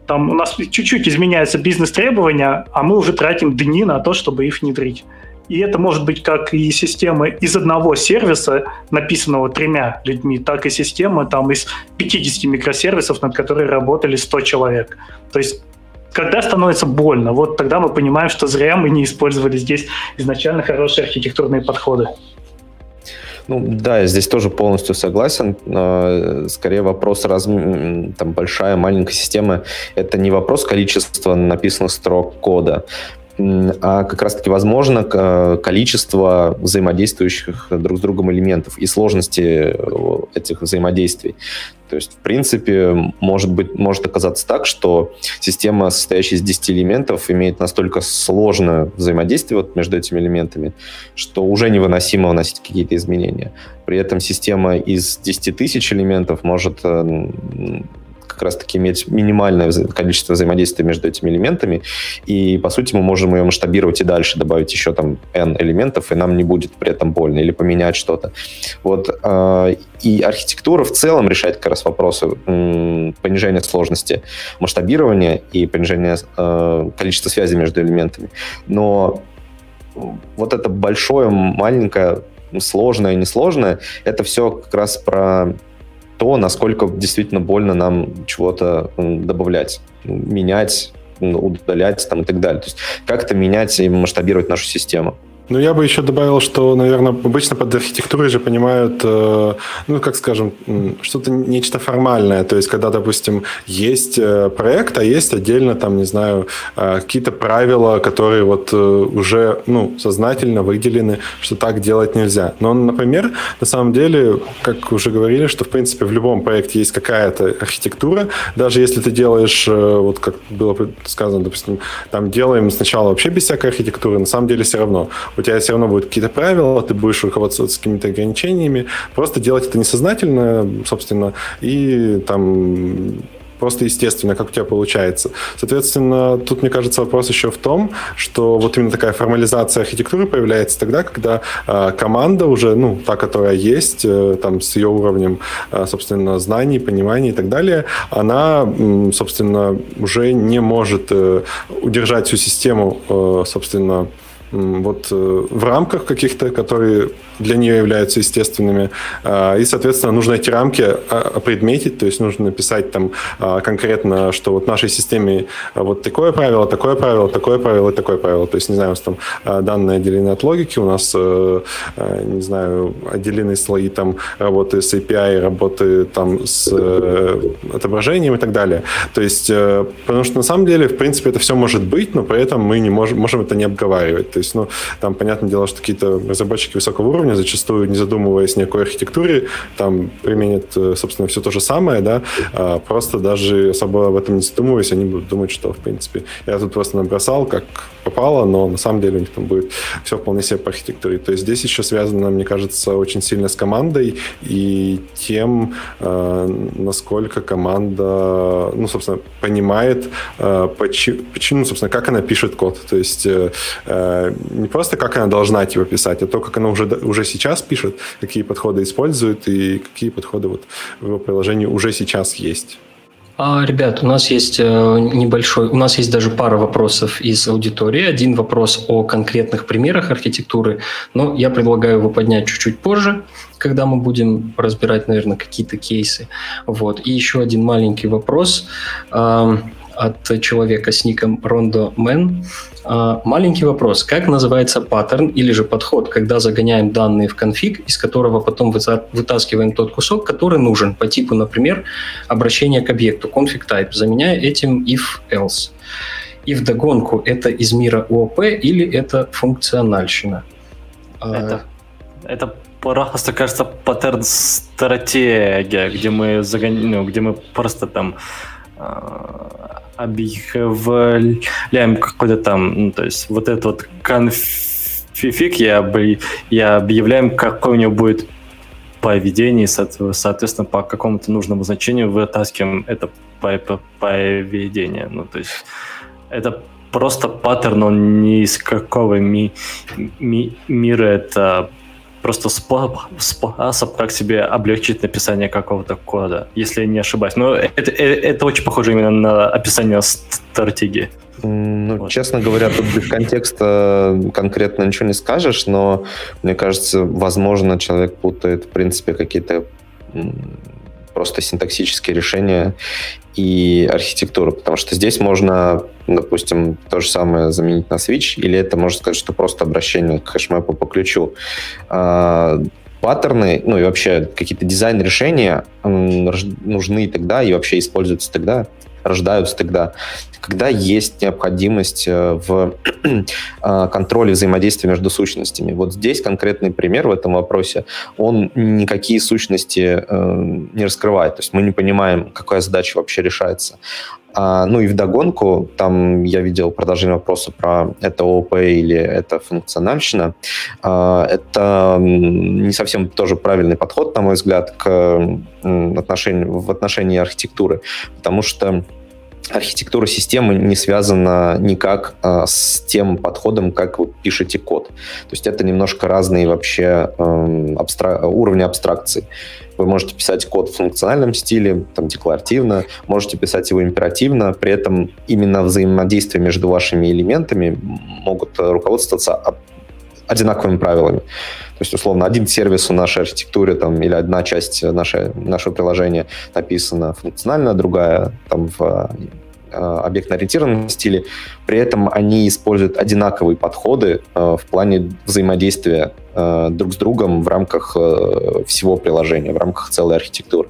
B: там у нас чуть-чуть изменяются бизнес-требования, а мы уже тратим дни на то, чтобы их внедрить. И это может быть как и система из одного сервиса, написанного тремя людьми, так и система там из 50 микросервисов, над которыми работали 100 человек. То есть когда становится больно, вот тогда мы понимаем, что зря мы не использовали здесь изначально хорошие архитектурные подходы.
C: Ну да, я здесь тоже полностью согласен. Скорее вопрос раз, там большая, маленькая система – это не вопрос количества написанных строк кода, а как раз-таки возможно количество взаимодействующих друг с другом элементов и сложности э, этих взаимодействий. То есть, в принципе, может, быть, может оказаться так, что система, состоящая из 10 элементов, имеет настолько сложное взаимодействие вот между этими элементами, что уже невыносимо вносить какие-то изменения. При этом система из 10 тысяч элементов может э, как раз-таки иметь минимальное количество взаимодействия между этими элементами, и, по сути, мы можем ее масштабировать и дальше, добавить еще там n элементов, и нам не будет при этом больно, или поменять что-то. Вот, э, и архитектура в целом решает как раз вопросы понижения сложности масштабирования и понижения э, количества связей между элементами. Но вот это большое, маленькое, сложное, несложное, это все как раз про то, насколько действительно больно нам чего-то добавлять, менять, удалять там, и так далее. То есть как-то менять и масштабировать нашу систему.
E: Ну, я бы еще добавил, что, наверное, обычно под архитектурой же понимают, э, ну, как скажем, что-то нечто формальное. То есть, когда, допустим, есть э, проект, а есть отдельно, там, не знаю, э, какие-то правила, которые вот уже, ну, сознательно выделены, что так делать нельзя. Но, например, на самом деле, как уже говорили, что, в принципе, в любом проекте есть какая-то архитектура, даже если ты делаешь, вот как было сказано, допустим, там делаем сначала вообще без всякой архитектуры, на самом деле все равно у тебя все равно будут какие-то правила, ты будешь руководствоваться какими-то ограничениями, просто делать это несознательно, собственно, и там просто естественно, как у тебя получается. Соответственно, тут, мне кажется, вопрос еще в том, что вот именно такая формализация архитектуры появляется тогда, когда э, команда уже, ну, та, которая есть, э, там, с ее уровнем, э, собственно, знаний, понимания и так далее, она, э, собственно, уже не может э, удержать всю систему, э, собственно, вот э, в рамках каких-то, которые для нее являются естественными. А, и, соответственно, нужно эти рамки опредметить, то есть нужно написать там а, конкретно, что вот в нашей системе вот такое правило, такое правило, такое правило и такое правило. То есть, не знаю, у нас там а, данные отделены от логики, у нас, э, э, не знаю, отделены слои там работы с API, работы там с э, отображением и так далее. То есть, потому что на самом деле, в принципе, это все может быть, но при этом мы не можем, можем это не обговаривать. То есть, ну, там, понятное дело, что какие-то разработчики высокого уровня уровня, зачастую не задумываясь ни о какой архитектуре, там применят, э, собственно, все то же самое, да, а просто даже особо об этом не задумываясь, они будут думать, что, в принципе, я тут просто набросал, как попало, но на самом деле у них там будет все вполне себе по архитектуре. То есть здесь еще связано, мне кажется, очень сильно с командой и тем, э, насколько команда, ну, собственно, понимает, э, почему, собственно, как она пишет код. То есть не просто как она должна типа писать, а то, как она уже, уже сейчас пишет, какие подходы использует и какие подходы вот в приложении уже сейчас есть.
A: А, ребят, у нас есть э, небольшой, у нас есть даже пара вопросов из аудитории. Один вопрос о конкретных примерах архитектуры, но я предлагаю его поднять чуть-чуть позже, когда мы будем разбирать, наверное, какие-то кейсы. Вот. И еще один маленький вопрос от человека с ником Рондо Мэн. А, маленький вопрос. Как называется паттерн или же подход, когда загоняем данные в конфиг, из которого потом вытаскиваем тот кусок, который нужен по типу, например, обращения к объекту, config type, заменяя этим if-else? И вдогонку, это из мира ООП или это функциональщина?
D: А, это, это просто, кажется, паттерн стратегия, где мы загоняем, ну, где мы просто там объявляем какой-то там, ну, то есть вот этот вот конфиг я, я объявляем, какой у него будет поведение, соответственно, по какому-то нужному значению вытаскиваем это поведение. Ну, то есть это просто паттерн, он не из какого ми ми мира, это просто способ, способ, как себе облегчить написание какого-то кода, если я не ошибаюсь. Но это, это, это очень похоже именно на описание стратегии.
C: Ну, вот. честно говоря, тут без контекста конкретно ничего не скажешь, но мне кажется, возможно, человек путает, в принципе, какие-то просто синтаксические решения и архитектуру, потому что здесь можно, допустим, то же самое заменить на switch, или это можно сказать, что просто обращение к хэшмэпу по ключу. А, паттерны, ну и вообще какие-то дизайн-решения нужны тогда и вообще используются тогда, рождаются тогда, когда есть необходимость э, в э, контроле взаимодействия между сущностями. Вот здесь конкретный пример в этом вопросе, он никакие сущности э, не раскрывает, то есть мы не понимаем, какая задача вообще решается. А, ну и вдогонку, там я видел продолжение вопроса про это ООП или это функциональщина. А, это не совсем тоже правильный подход, на мой взгляд, к отношению, в отношении архитектуры, потому что архитектура системы не связана никак а, с тем подходом, как вы пишете код. То есть это немножко разные вообще э, абстра... уровни абстракции. Вы можете писать код в функциональном стиле, там, декларативно, можете писать его императивно, при этом именно взаимодействие между вашими элементами могут руководствоваться одинаковыми правилами. То есть, условно, один сервис в нашей архитектуре там, или одна часть нашей, нашего приложения написана функционально, другая там в э, объектно-ориентированном стиле. При этом они используют одинаковые подходы э, в плане взаимодействия э, друг с другом в рамках всего приложения, в рамках целой архитектуры.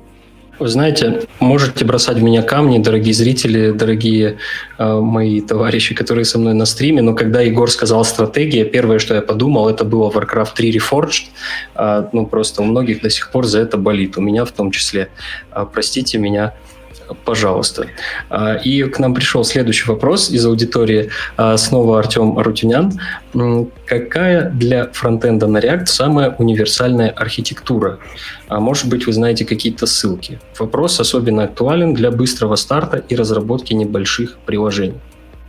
A: Вы знаете, можете бросать в меня камни, дорогие зрители, дорогие э, мои товарищи, которые со мной на стриме, но когда Егор сказал стратегия, первое, что я подумал, это было Warcraft 3 Reforged. Э, ну, просто у многих до сих пор за это болит, у меня в том числе. Э, простите меня, пожалуйста. А, и к нам пришел следующий вопрос из аудитории. А, снова Артем Арутюнян. Какая для фронтенда на React самая универсальная архитектура? А может быть, вы знаете какие-то ссылки? Вопрос особенно актуален для быстрого старта и разработки небольших приложений.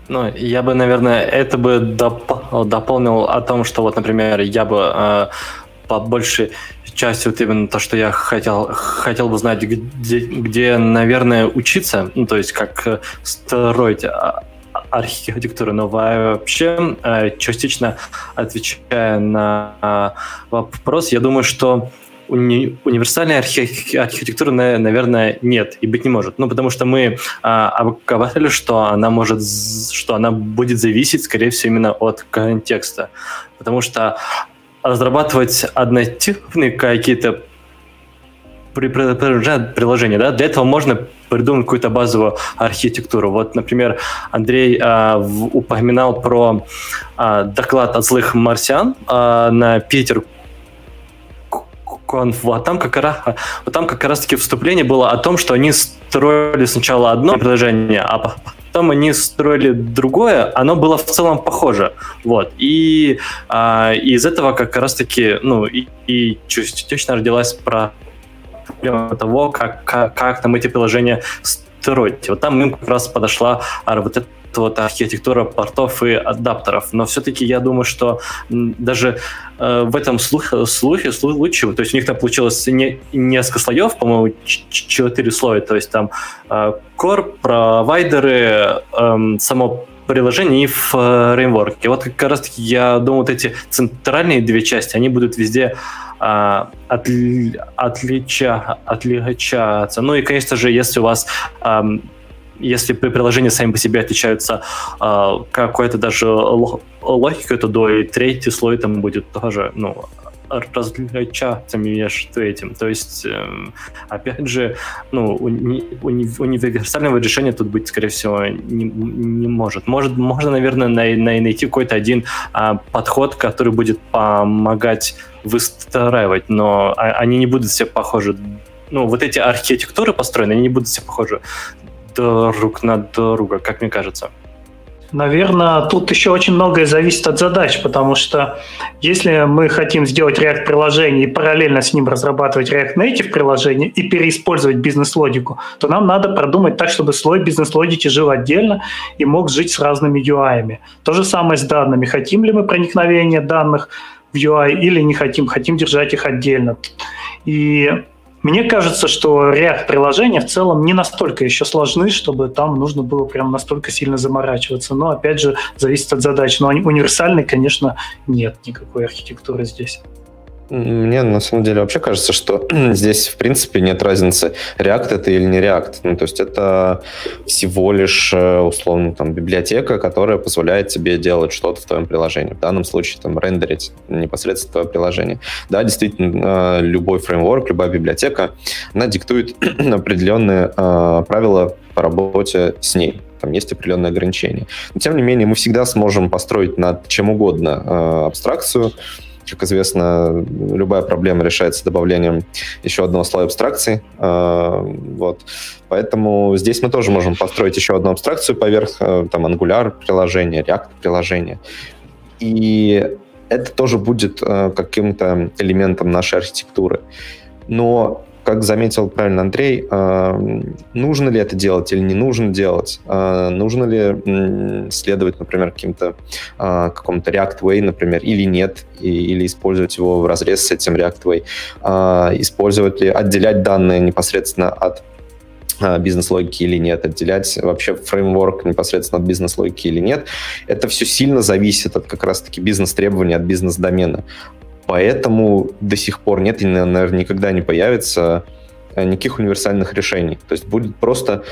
D: Ну, я бы, наверное, это бы доп- дополнил о том, что вот, например, я бы э, побольше частью вот именно то, что я хотел, хотел бы знать, где, где, наверное, учиться, ну, то есть как э, строить а, архитектуру, но вообще э, частично отвечая на а, вопрос, я думаю, что уни универсальной архи архитектуры, наверное, нет и быть не может. Ну, потому что мы а, говорили, что она может, что она будет зависеть, скорее всего, именно от контекста. Потому что разрабатывать однотипные какие-то приложения, да, для этого можно придумать какую-то базовую архитектуру. Вот, например, Андрей э, упоминал про э, доклад от злых марсиан э, на Питер Конф, а там как раз, вот там как раз таки вступление было о том, что они строили сначала одно приложение, а потом они строили другое, оно было в целом похоже. Вот. И а, из этого как раз-таки, ну, и, и частично родилась проблема того, как, как, как там эти приложения строить. Вот там им как раз подошла а, вот эта вот архитектура портов и адаптеров. Но все-таки я думаю, что даже э, в этом слух, слухе, случае, то есть у них там получилось не, несколько слоев, по-моему, четыре слоя, то есть там э, core, провайдеры, э, само приложение и в фреймворке. Вот как раз таки я думаю, вот эти центральные две части, они будут везде отли, отлича, отличаться. Ну и, конечно же, если у вас а, если приложения сами по себе отличаются э, какой-то даже логикой, то до и третий слой там будет тоже ну, различаться между этим. То есть, эм, опять же, ну, уни, уни, универсального решения тут быть, скорее всего, не, не может. может. Можно, наверное, найти какой-то один а, подход, который будет помогать выстраивать, но а, они не будут все похожи. Ну, вот эти архитектуры построены, они не будут все похожи друг на друга, как мне кажется.
B: Наверное, тут еще очень многое зависит от задач, потому что если мы хотим сделать React-приложение и параллельно с ним разрабатывать React Native приложение и переиспользовать бизнес-логику, то нам надо продумать так, чтобы слой бизнес-логики жил отдельно и мог жить с разными UI. То же самое с данными. Хотим ли мы проникновение данных в UI или не хотим, хотим держать их отдельно. И мне кажется, что React-приложения в целом не настолько еще сложны, чтобы там нужно было прям настолько сильно заморачиваться. Но, опять же, зависит от задач. Но универсальной, конечно, нет никакой архитектуры здесь.
C: Мне на самом деле вообще кажется, что здесь в принципе нет разницы, React это или не React. Ну, то есть это всего лишь э, условно там библиотека, которая позволяет тебе делать что-то в твоем приложении. В данном случае там рендерить непосредственно твое приложение. Да, действительно, э, любой фреймворк, любая библиотека, она диктует определенные э, правила по работе с ней там есть определенные ограничения. Но тем не менее мы всегда сможем построить над чем угодно э, абстракцию, как известно, любая проблема решается добавлением еще одного слоя абстракции. А, вот. Поэтому здесь мы тоже можем построить еще одну абстракцию поверх э, там, Angular приложения, React приложения. И это тоже будет э, каким-то элементом нашей архитектуры. Но как заметил правильно Андрей, а, нужно ли это делать или не нужно делать? А, нужно ли следовать, например, каким-то а, какому-то React Way, например, или нет, или использовать его в разрез с этим React Way? Использовать ли, отделять данные непосредственно от бизнес-логики или нет, отделять вообще фреймворк непосредственно от бизнес-логики или нет. Это все сильно зависит от как раз-таки бизнес-требований, от бизнес-домена. Поэтому до сих пор нет и, наверное, никогда не появится э, никаких универсальных решений. То есть будет просто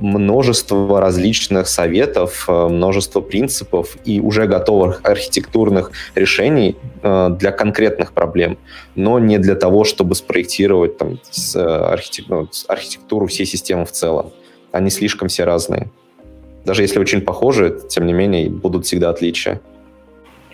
C: множество различных советов, э, множество принципов и уже готовых архитектурных решений э, для конкретных проблем, но не для того, чтобы спроектировать там, архитектуру, архитектуру всей системы в целом. Они слишком все разные. Даже если очень похожи, тем не менее, будут всегда отличия.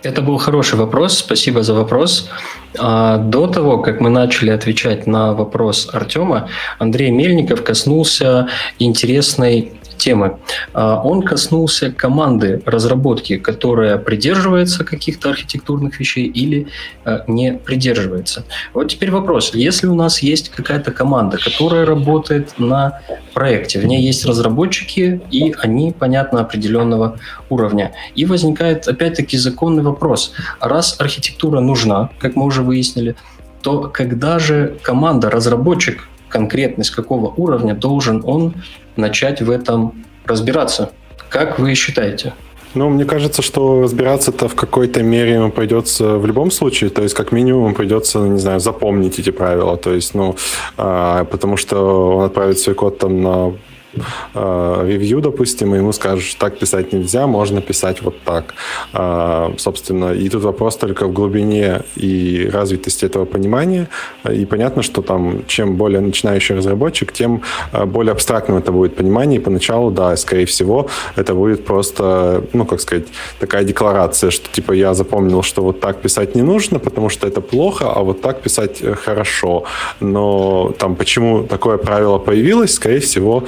A: Это был хороший вопрос, спасибо за вопрос. А, до того, как мы начали отвечать на вопрос Артема, Андрей Мельников коснулся интересной темы. А, он коснулся команды разработки, которая придерживается каких-то архитектурных вещей или а, не придерживается. Вот теперь вопрос. Если у нас есть какая-то команда, которая работает на проекте, в ней есть разработчики, и они, понятно, определенного уровня. И возникает, опять-таки, законный вопрос. Раз архитектура нужна, как мы уже выяснили, то когда же команда, разработчик конкретно с какого уровня должен он начать в этом разбираться. Как вы считаете?
E: Ну, мне кажется, что разбираться-то в какой-то мере ему придется в любом случае. То есть, как минимум, придется, не знаю, запомнить эти правила. То есть, ну, а, потому что он отправит свой код там на Э, ревью, допустим, и ему скажешь, так писать нельзя, можно писать вот так. Э, собственно, и тут вопрос только в глубине и развитости этого понимания. И понятно, что там, чем более начинающий разработчик, тем э, более абстрактным это будет понимание. И поначалу, да, скорее всего, это будет просто, ну, как сказать, такая декларация, что типа я запомнил, что вот так писать не нужно, потому что это плохо, а вот так писать хорошо. Но там почему такое правило появилось, скорее всего,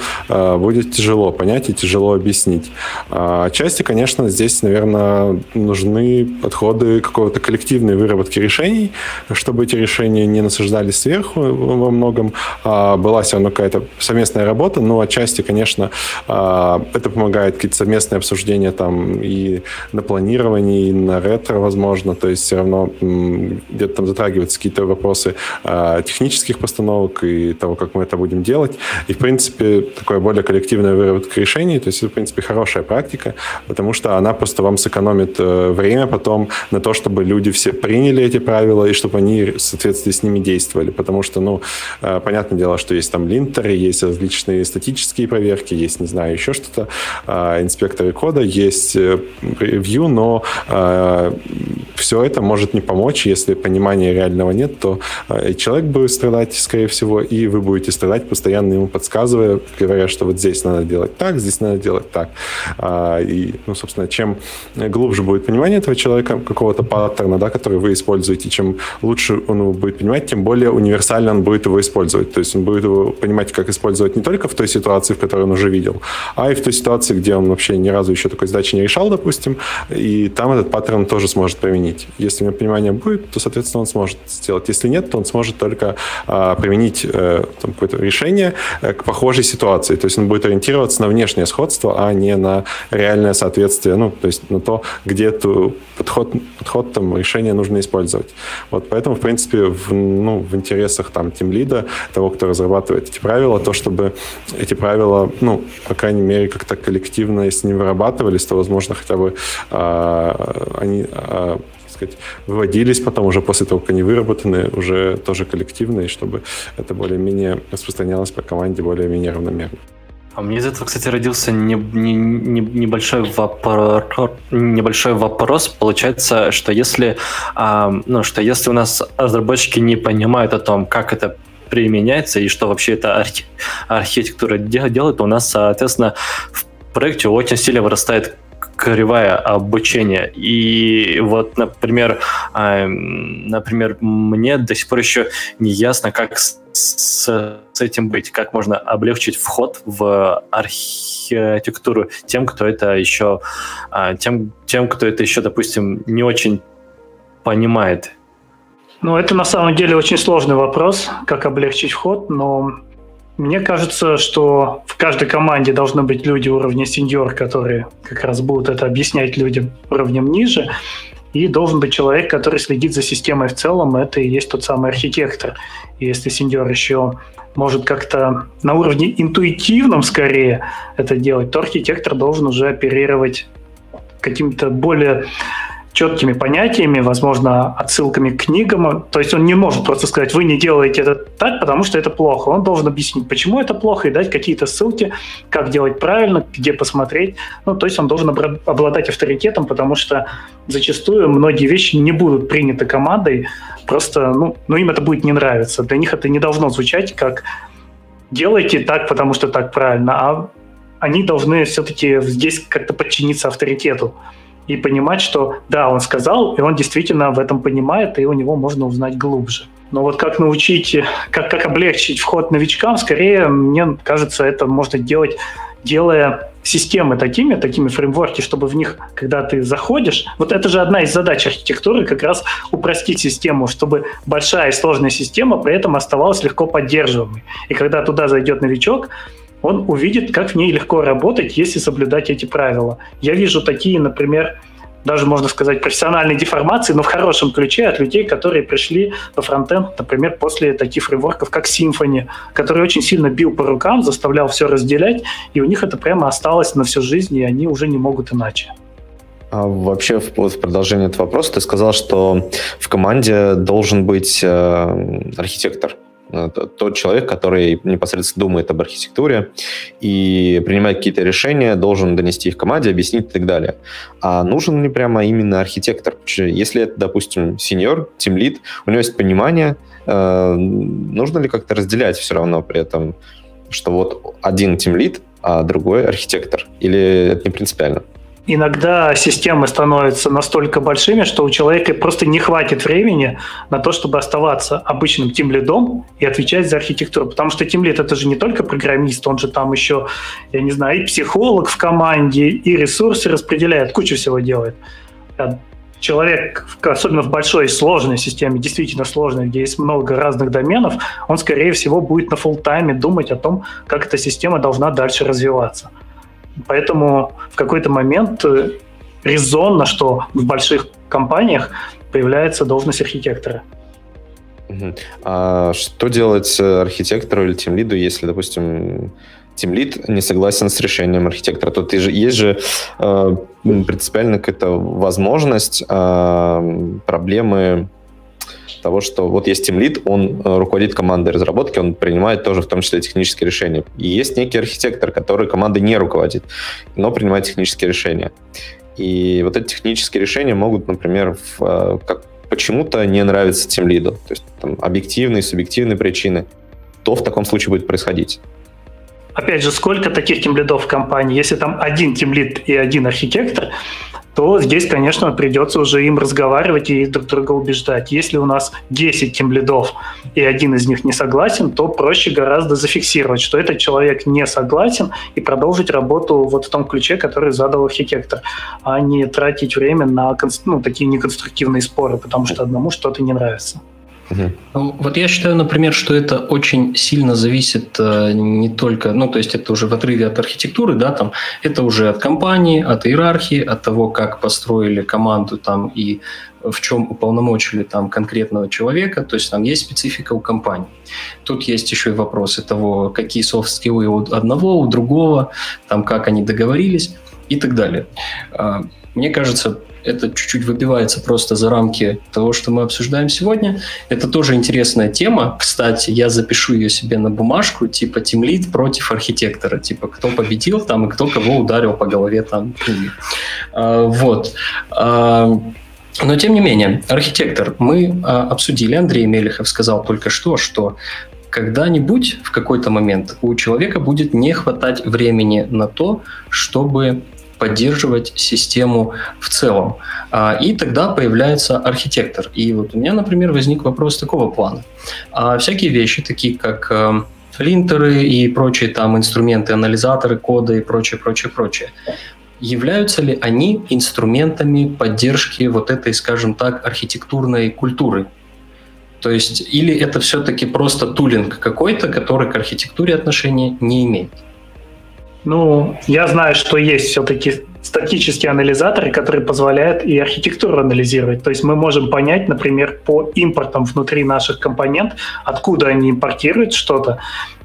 E: будет тяжело понять и тяжело объяснить. А отчасти, конечно, здесь, наверное, нужны подходы какого-то коллективной выработки решений, чтобы эти решения не насаждались сверху во многом, а была все равно какая-то совместная работа, но отчасти, конечно, а, это помогает какие-то совместные обсуждения там и на планировании, и на ретро, возможно, то есть все равно где-то там затрагиваются какие-то вопросы а, технических постановок и того, как мы это будем делать. И, в принципе, такое более коллективная выработка решений. То есть это, в принципе, хорошая практика, потому что она просто вам сэкономит э, время потом на то, чтобы люди все приняли эти правила и чтобы они в соответствии с ними действовали. Потому что, ну, э, понятное дело, что есть там линтеры, есть различные статические проверки, есть, не знаю, еще что-то, а, инспекторы кода, есть ревью, но все это может не помочь, если понимания реального нет, то человек будет страдать, скорее всего, и вы будете страдать, постоянно ему подсказывая, говоря, что вот здесь надо делать так, здесь надо делать так. А, и, ну, собственно, чем глубже будет понимание этого человека, какого-то паттерна, да, который вы используете, чем лучше он его будет понимать, тем более универсально он будет его использовать. То есть он будет его понимать, как использовать не только в той ситуации, в которой он уже видел, а и в той ситуации, где он вообще ни разу еще такой задачи не решал, допустим, и там этот паттерн тоже сможет применить. Если у него понимание будет, то, соответственно, он сможет сделать. Если нет, то он сможет только а, применить там, какое-то решение э, к похожей ситуации. То есть он будет ориентироваться на внешнее сходство, а не на реальное соответствие, ну, то есть на то, где эту подход, подход там, решение нужно использовать. Вот поэтому, в принципе, в, ну, в интересах там тимлида, того, кто разрабатывает эти правила, то, чтобы эти правила, ну, по крайней мере, как-то коллективно, если не вырабатывались, то, возможно, хотя бы а, они а, сказать, выводились потом уже после того, как они выработаны, уже тоже коллективные, чтобы это более-менее распространялось по команде более-менее равномерно.
D: А мне из этого, кстати, родился не, не, не, небольшой, вопрос, небольшой вопрос. Получается, что если, а, ну, что если у нас разработчики не понимают о том, как это применяется и что вообще эта архи- архитектура делает, то у нас, соответственно, в проекте очень сильно вырастает кривая обучения. И вот, например, например, мне до сих пор еще не ясно, как с, с этим быть, как можно облегчить вход в архитектуру тем, кто это еще, а, тем, тем, кто это еще, допустим, не очень понимает.
B: Ну, это на самом деле очень сложный вопрос, как облегчить вход, но мне кажется, что в каждой команде должны быть люди уровня сеньор, которые как раз будут это объяснять людям уровнем ниже. И должен быть человек, который следит за системой в целом. Это и есть тот самый архитектор. И если сеньор еще может как-то на уровне интуитивном скорее это делать, то архитектор должен уже оперировать каким-то более четкими понятиями, возможно, отсылками к книгам. То есть он не может просто сказать, вы не делаете это так, потому что это плохо. Он должен объяснить, почему это плохо, и дать какие-то ссылки, как делать правильно, где посмотреть. Ну, то есть он должен обладать авторитетом, потому что зачастую многие вещи не будут приняты командой, просто, ну, ну им это будет не нравиться. Для них это не должно звучать как делайте так, потому что так правильно, а они должны все-таки здесь как-то подчиниться авторитету и понимать, что да, он сказал, и он действительно в этом понимает, и у него можно узнать глубже. Но вот как научить, как, как облегчить вход новичкам, скорее, мне кажется, это можно делать, делая системы такими, такими фреймворки, чтобы в них, когда ты заходишь, вот это же одна из задач архитектуры, как раз упростить систему, чтобы большая и сложная система при этом оставалась легко поддерживаемой. И когда туда зайдет новичок, он увидит, как в ней легко работать, если соблюдать эти правила. Я вижу такие, например, даже, можно сказать, профессиональные деформации, но в хорошем ключе от людей, которые пришли во фронтенд, например, после таких фреймворков, как Symfony, который очень сильно бил по рукам, заставлял все разделять, и у них это прямо осталось на всю жизнь, и они уже не могут иначе.
C: А вообще, в, в продолжение этого вопроса, ты сказал, что в команде должен быть э, архитектор. Э, тот человек, который непосредственно думает об архитектуре и принимает какие-то решения, должен донести их команде, объяснить и так далее. А нужен ли прямо именно архитектор? Если это, допустим, сеньор, тимлит, у него есть понимание, э, нужно ли как-то разделять все равно при этом, что вот один тимлит, а другой архитектор? Или это не принципиально?
B: Иногда системы становятся настолько большими, что у человека просто не хватит времени на то, чтобы оставаться обычным тимлидом и отвечать за архитектуру. Потому что тимлид это же не только программист, он же там еще, я не знаю, и психолог в команде, и ресурсы распределяет, кучу всего делает. А человек, особенно в большой сложной системе, действительно сложной, где есть много разных доменов, он, скорее всего, будет на фул тайме думать о том, как эта система должна дальше развиваться. Поэтому в какой-то момент э, резонно, что в больших компаниях появляется должность архитектора.
C: А что делать архитектору или тимлиду, если, допустим, тимлит не согласен с решением архитектора. Тут есть же э, принципиально какая-то возможность э, проблемы того, что вот есть тимлит, он э, руководит командой разработки, он принимает тоже в том числе технические решения. И есть некий архитектор, который командой не руководит, но принимает технические решения. И вот эти технические решения могут, например, в, э, как почему-то не нравиться тем лиду. То есть там объективные, субъективные причины. То в таком случае будет происходить?
B: Опять же, сколько таких тимлидов в компании? Если там один тимлид и один архитектор, то здесь, конечно, придется уже им разговаривать и друг друга убеждать. Если у нас 10 тимлидов и один из них не согласен, то проще гораздо зафиксировать, что этот человек не согласен и продолжить работу вот в том ключе, который задал архитектор, а не тратить время на ну, такие неконструктивные споры, потому что одному что-то не нравится.
A: Ну, вот я считаю, например, что это очень сильно зависит э, не только, ну, то есть это уже в отрыве от архитектуры, да, там, это уже от компании, от иерархии, от того, как построили команду там и в чем уполномочили там конкретного человека, то есть там есть специфика у компании. Тут есть еще и вопросы того, какие софт-скиллы у одного, у другого, там, как они договорились и так далее. А, мне кажется, это чуть-чуть выбивается просто за рамки того, что мы обсуждаем сегодня. Это тоже интересная тема. Кстати, я запишу ее себе на бумажку, типа тимлид против архитектора, типа кто победил там и кто кого ударил по голове там. А, вот. А, но тем не менее, архитектор, мы а, обсудили, Андрей Мелехов сказал только что, что когда-нибудь в какой-то момент у человека будет не хватать времени на то, чтобы поддерживать систему в целом. А, и тогда появляется архитектор. И вот у меня, например, возник вопрос такого плана. А всякие вещи, такие как э, линтеры и прочие там инструменты, анализаторы кода и прочее, прочее, прочее, являются ли они инструментами поддержки вот этой, скажем так, архитектурной культуры? То есть, или это все-таки просто тулинг какой-то, который к архитектуре отношения не имеет?
B: Ну, я знаю, что есть все-таки статические анализаторы, которые позволяют и архитектуру анализировать. То есть мы можем понять, например, по импортам внутри наших компонент, откуда они импортируют что-то,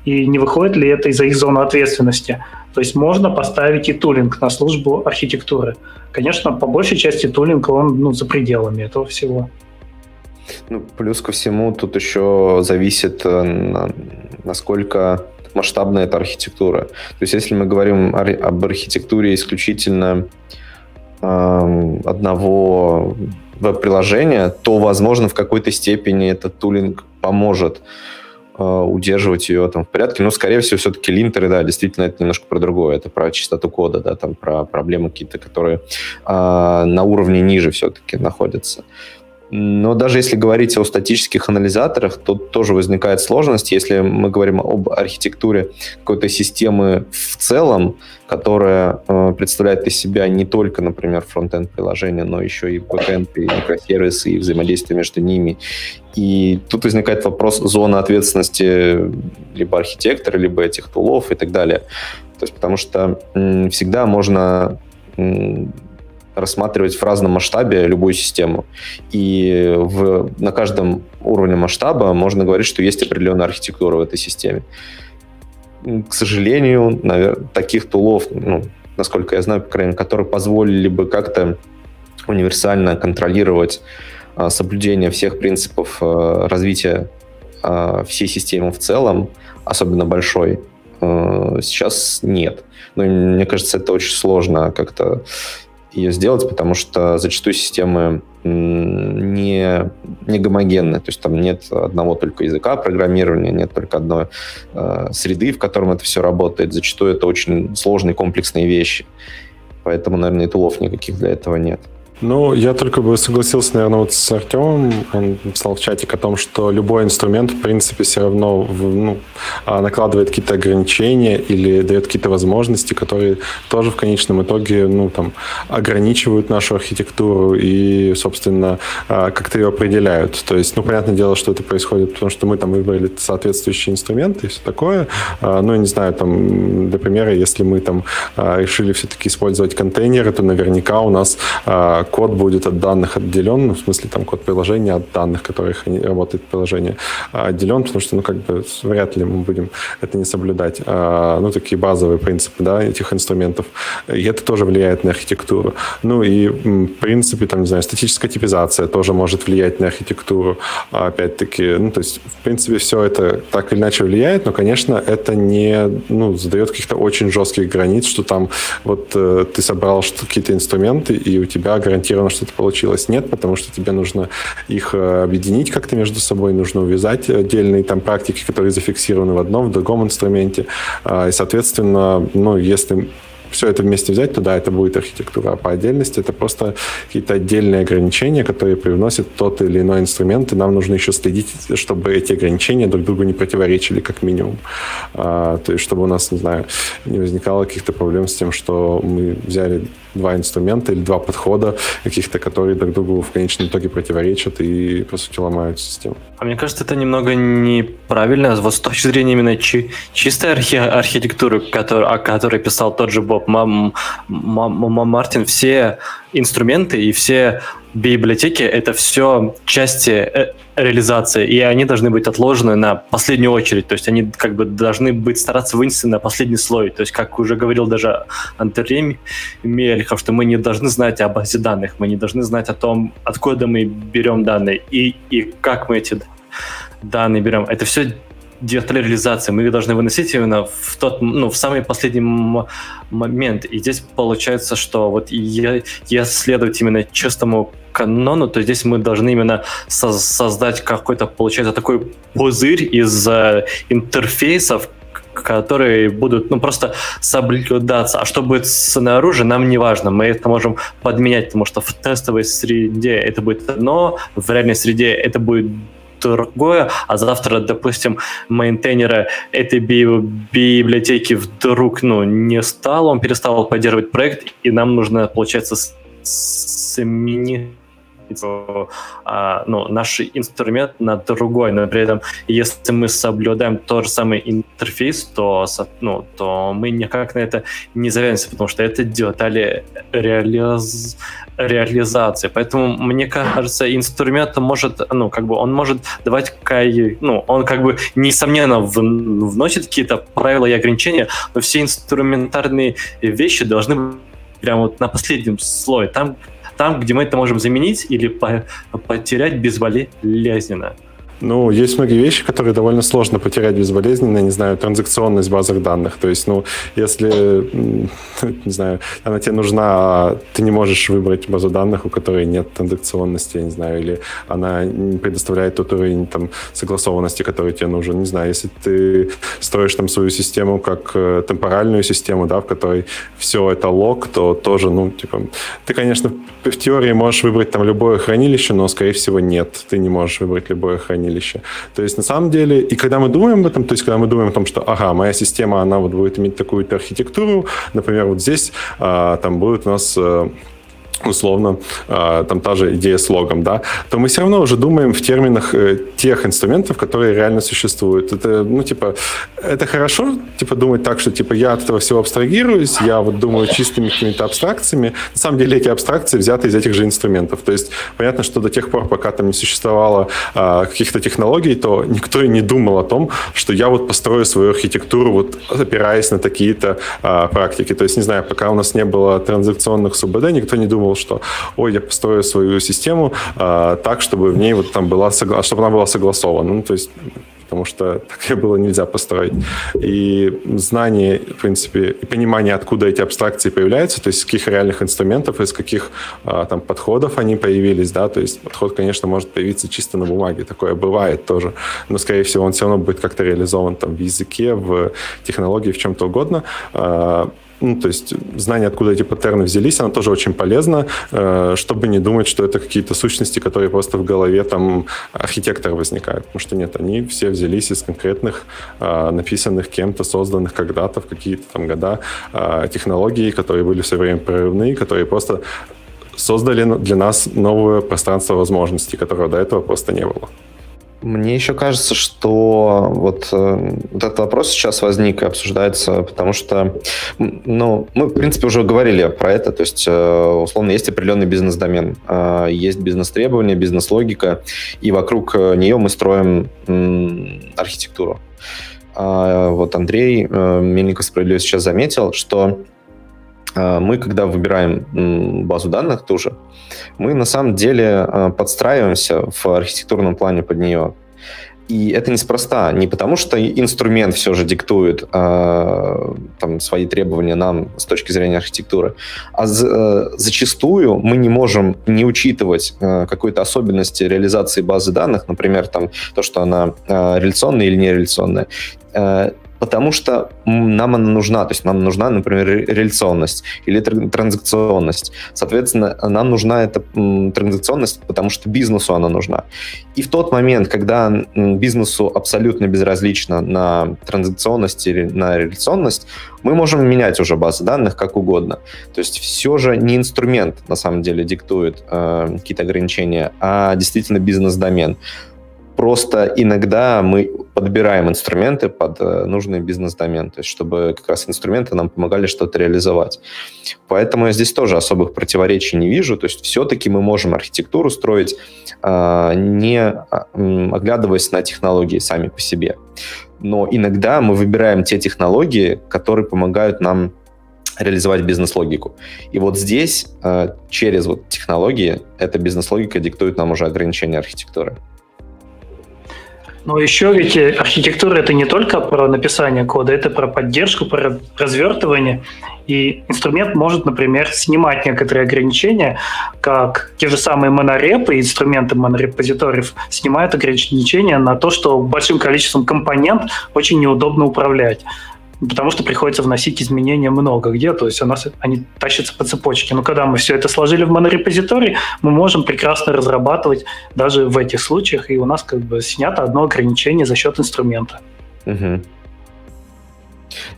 B: и не выходит ли это из-за их зоны ответственности. То есть можно поставить и тулинг на службу архитектуры. Конечно, по большей части тулинг, он ну, за пределами этого всего.
C: Ну, плюс ко всему тут еще зависит, э, насколько масштабная эта архитектура. То есть если мы говорим об архитектуре исключительно э, одного веб-приложения, то, возможно, в какой-то степени этот тулинг поможет э, удерживать ее там в порядке. Но, скорее всего, все-таки линтеры, да, действительно, это немножко про другое. Это про чистоту кода, да, там про проблемы какие-то, которые э, на уровне ниже все-таки находятся. Но даже если говорить о статических анализаторах, то тоже возникает сложность, если мы говорим об архитектуре какой-то системы в целом, которая э, представляет из себя не только, например, фронтенд приложения, но еще и бэкенд, и микросервисы, и взаимодействие между ними. И тут возникает вопрос зоны ответственности либо архитектора, либо этих tool ов и так далее. То есть потому что м, всегда можно м, рассматривать в разном масштабе любую систему. И в, на каждом уровне масштаба можно говорить, что есть определенная архитектура в этой системе. К сожалению, наверное, таких тулов, ну, насколько я знаю, по крайней мере, которые позволили бы как-то универсально контролировать а, соблюдение всех принципов а, развития а, всей системы в целом, особенно большой, а, сейчас нет. Но мне кажется, это очень сложно как-то ее сделать, потому что зачастую системы не, не гомогенны, то есть там нет одного только языка программирования, нет только одной э, среды, в котором это все работает. Зачастую это очень сложные комплексные вещи, поэтому, наверное, и тулов никаких для этого нет.
E: Ну, я только бы согласился, наверное, вот с Артемом. Он написал в чатике о том, что любой инструмент, в принципе, все равно ну, а, накладывает какие-то ограничения или дает какие-то возможности, которые тоже в конечном итоге ну, там, ограничивают нашу архитектуру и, собственно, а, как-то ее определяют. То есть, ну, понятное дело, что это происходит, потому что мы там выбрали соответствующие инструменты и все такое. А, ну, я не знаю, там, для примера, если мы там решили все-таки использовать контейнеры, то наверняка у нас код будет от данных отделен, ну, в смысле там код приложения от данных, которых работает приложение, отделен, потому что, ну, как бы вряд ли мы будем это не соблюдать. А, ну, такие базовые принципы, да, этих инструментов. И это тоже влияет на архитектуру. Ну, и, в принципе, там, не знаю, статическая типизация тоже может влиять на архитектуру. Опять-таки, ну, то есть, в принципе, все это так или иначе влияет, но, конечно, это не, ну, задает каких-то очень жестких границ, что там вот э, ты собрал какие-то инструменты, и у тебя гарантированно что-то получилось. Нет, потому что тебе нужно их э, объединить как-то между собой, нужно увязать отдельные там практики, которые зафиксированы в одном, в другом инструменте. А, и, соответственно, ну, если все это вместе взять, то да, это будет архитектура. А по отдельности это просто какие-то отдельные ограничения, которые привносят тот или иной инструмент, и нам нужно еще следить, чтобы эти ограничения друг другу не противоречили, как минимум. А, то есть, чтобы у нас, не знаю, не возникало каких-то проблем с тем, что мы взяли два инструмента или два подхода каких-то, которые друг другу в конечном итоге противоречат и, по сути, ломают систему.
D: А мне кажется, это немного неправильно. Вот с точки зрения именно чи- чистой архи- архитектуры, который, о которой писал тот же Боб Мам, Мам, Мам, Мартин, все инструменты и все библиотеки — это все части э, реализации, и они должны быть отложены на последнюю очередь, то есть они как бы должны быть стараться вынести на последний слой, то есть как уже говорил даже Андрей Мельхов, что мы не должны знать о базе данных, мы не должны знать о том, откуда мы берем данные и, и как мы эти данные берем. Это все реализации, мы должны выносить именно в тот, ну, в самый последний момент. И здесь получается, что вот я, я следовать именно чистому канону, то здесь мы должны именно со- создать какой-то, получается, такой пузырь из э, интерфейсов, которые будут ну, просто соблюдаться. А что будет снаружи, нам не важно. Мы это можем подменять, потому что в тестовой среде это будет одно, в реальной среде это будет другое, а завтра, допустим, мейнтейнера этой би библиотеки вдруг ну, не стал, он перестал поддерживать проект, и нам нужно, получается, сменить а, ну, наш инструмент на другой, но при этом, если мы соблюдаем тот же самый интерфейс, то, ну, то мы никак на это не завяжемся, потому что это детали реализ... реализации. Поэтому, мне кажется, инструмент может, ну, как бы, он может давать, ну, он как бы, несомненно, вносит какие-то правила и ограничения, но все инструментарные вещи должны быть прямо вот на последнем слое. Там там, где мы это можем заменить или по потерять безболезненно.
E: Ну, есть многие вещи, которые довольно сложно потерять безболезненно, не знаю, транзакционность базах данных. То есть, ну, если, не знаю, она тебе нужна, а ты не можешь выбрать базу данных, у которой нет транзакционности, я не знаю, или она не предоставляет тот уровень там, согласованности, который тебе нужен. Не знаю, если ты строишь там свою систему как э, темпоральную систему, да, в которой все это лог, то тоже, ну, типа, ты, конечно, в теории можешь выбрать там любое хранилище, но, скорее всего, нет, ты не можешь выбрать любое хранилище хранилище. То есть, на самом деле, и когда мы думаем об этом, то есть, когда мы думаем о том, что, ага, моя система, она вот будет иметь такую-то архитектуру, например, вот здесь а, там будет у нас а, условно, а, там та же идея с логом, да, то мы все равно уже думаем в терминах э, тех инструментов, которые реально существуют. Это, ну, типа, это хорошо, типа, думать так, что, типа, я от этого всего абстрагируюсь, я вот думаю чистыми какими-то абстракциями. На самом деле эти абстракции взяты из этих же инструментов. То есть понятно, что до тех пор, пока там не существовало а, каких-то технологий, то никто и не думал о том, что я вот построю свою архитектуру, вот опираясь на такие-то практики. То есть, не знаю, пока у нас не было транзакционных СУБД, никто не думал, что, ой, я построю свою систему а, так, чтобы в ней вот там была, согла... чтобы она была согласована. Ну, то есть потому что так было нельзя построить. И знание, в принципе, и понимание, откуда эти абстракции появляются, то есть из каких реальных инструментов, из каких а, там подходов они появились, да, то есть подход, конечно, может появиться чисто на бумаге, такое бывает тоже, но, скорее всего, он все равно будет как-то реализован там в языке, в технологии, в чем-то угодно. Ну, то есть знание, откуда эти паттерны взялись, оно тоже очень полезно, э, чтобы не думать, что это какие-то сущности, которые просто в голове там архитектора возникают. Потому что нет, они все взялись из конкретных, э, написанных кем-то, созданных когда-то в какие-то там года э, технологий, которые были все время прорывные, которые просто создали для нас новое пространство возможностей, которого до этого просто не было.
C: Мне еще кажется, что вот, э, вот этот вопрос сейчас возник и обсуждается, потому что, ну, мы, в принципе, уже говорили про это, то есть, э, условно, есть определенный бизнес-домен, э, есть бизнес-требования, бизнес-логика, и вокруг нее мы строим архитектуру. А вот Андрей Мельников справедливо сейчас заметил, что мы, когда выбираем базу данных ту же, мы на самом деле э, подстраиваемся в архитектурном плане под нее. И это неспроста, не потому что инструмент все же диктует э, там, свои требования нам с точки зрения архитектуры, а за, э, зачастую мы не можем не учитывать э, какой-то особенности реализации базы данных, например, там, то, что она э, реляционная или нереляционная, э, потому что нам она нужна, то есть нам нужна, например, реляционность или транзакционность. Соответственно, нам нужна эта транзакционность, потому что бизнесу она нужна. И в тот момент, когда бизнесу абсолютно безразлично на транзакционность или на реляционность, мы можем менять уже базы данных как угодно. То есть все же не инструмент на самом деле диктует э, какие-то ограничения, а действительно бизнес-домен. Просто иногда мы подбираем инструменты под э, нужный бизнес-домен, то есть чтобы как раз инструменты нам помогали что-то реализовать. Поэтому я здесь тоже особых противоречий не вижу. То есть все-таки мы можем архитектуру строить, а, не а, оглядываясь на технологии сами по себе. Но иногда мы выбираем те технологии, которые помогают нам реализовать бизнес-логику. И вот здесь э, через вот технологии эта бизнес-логика диктует нам уже ограничения архитектуры.
B: Но еще ведь архитектура это не только про написание кода, это про поддержку, про развертывание. И инструмент может, например, снимать некоторые ограничения, как те же самые монорепы, инструменты монорепозиториев снимают ограничения на то, что большим количеством компонент очень неудобно управлять потому что приходится вносить изменения много где, то есть у нас они тащатся по цепочке. Но когда мы все это сложили в монорепозиторий, мы можем прекрасно разрабатывать даже в этих случаях, и у нас как бы снято одно ограничение за счет инструмента.
C: Угу.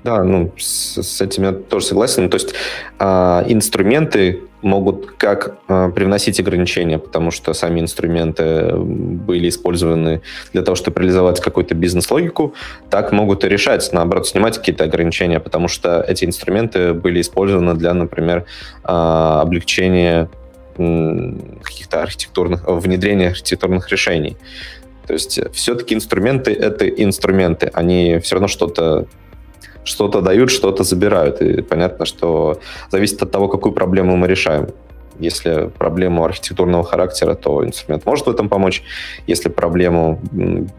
C: Да, ну, с, с этим я тоже согласен. То есть э, инструменты могут как э, привносить ограничения, потому что сами инструменты были использованы для того, чтобы реализовать какую-то бизнес-логику, так могут и решать, наоборот, снимать какие-то ограничения, потому что эти инструменты были использованы для, например, э, облегчения э, каких-то архитектурных, внедрения архитектурных решений. То есть все-таки инструменты — это инструменты, они все равно что-то что-то дают, что-то забирают. И понятно, что зависит от того, какую проблему мы решаем. Если проблему архитектурного характера, то инструмент может в этом помочь. Если проблему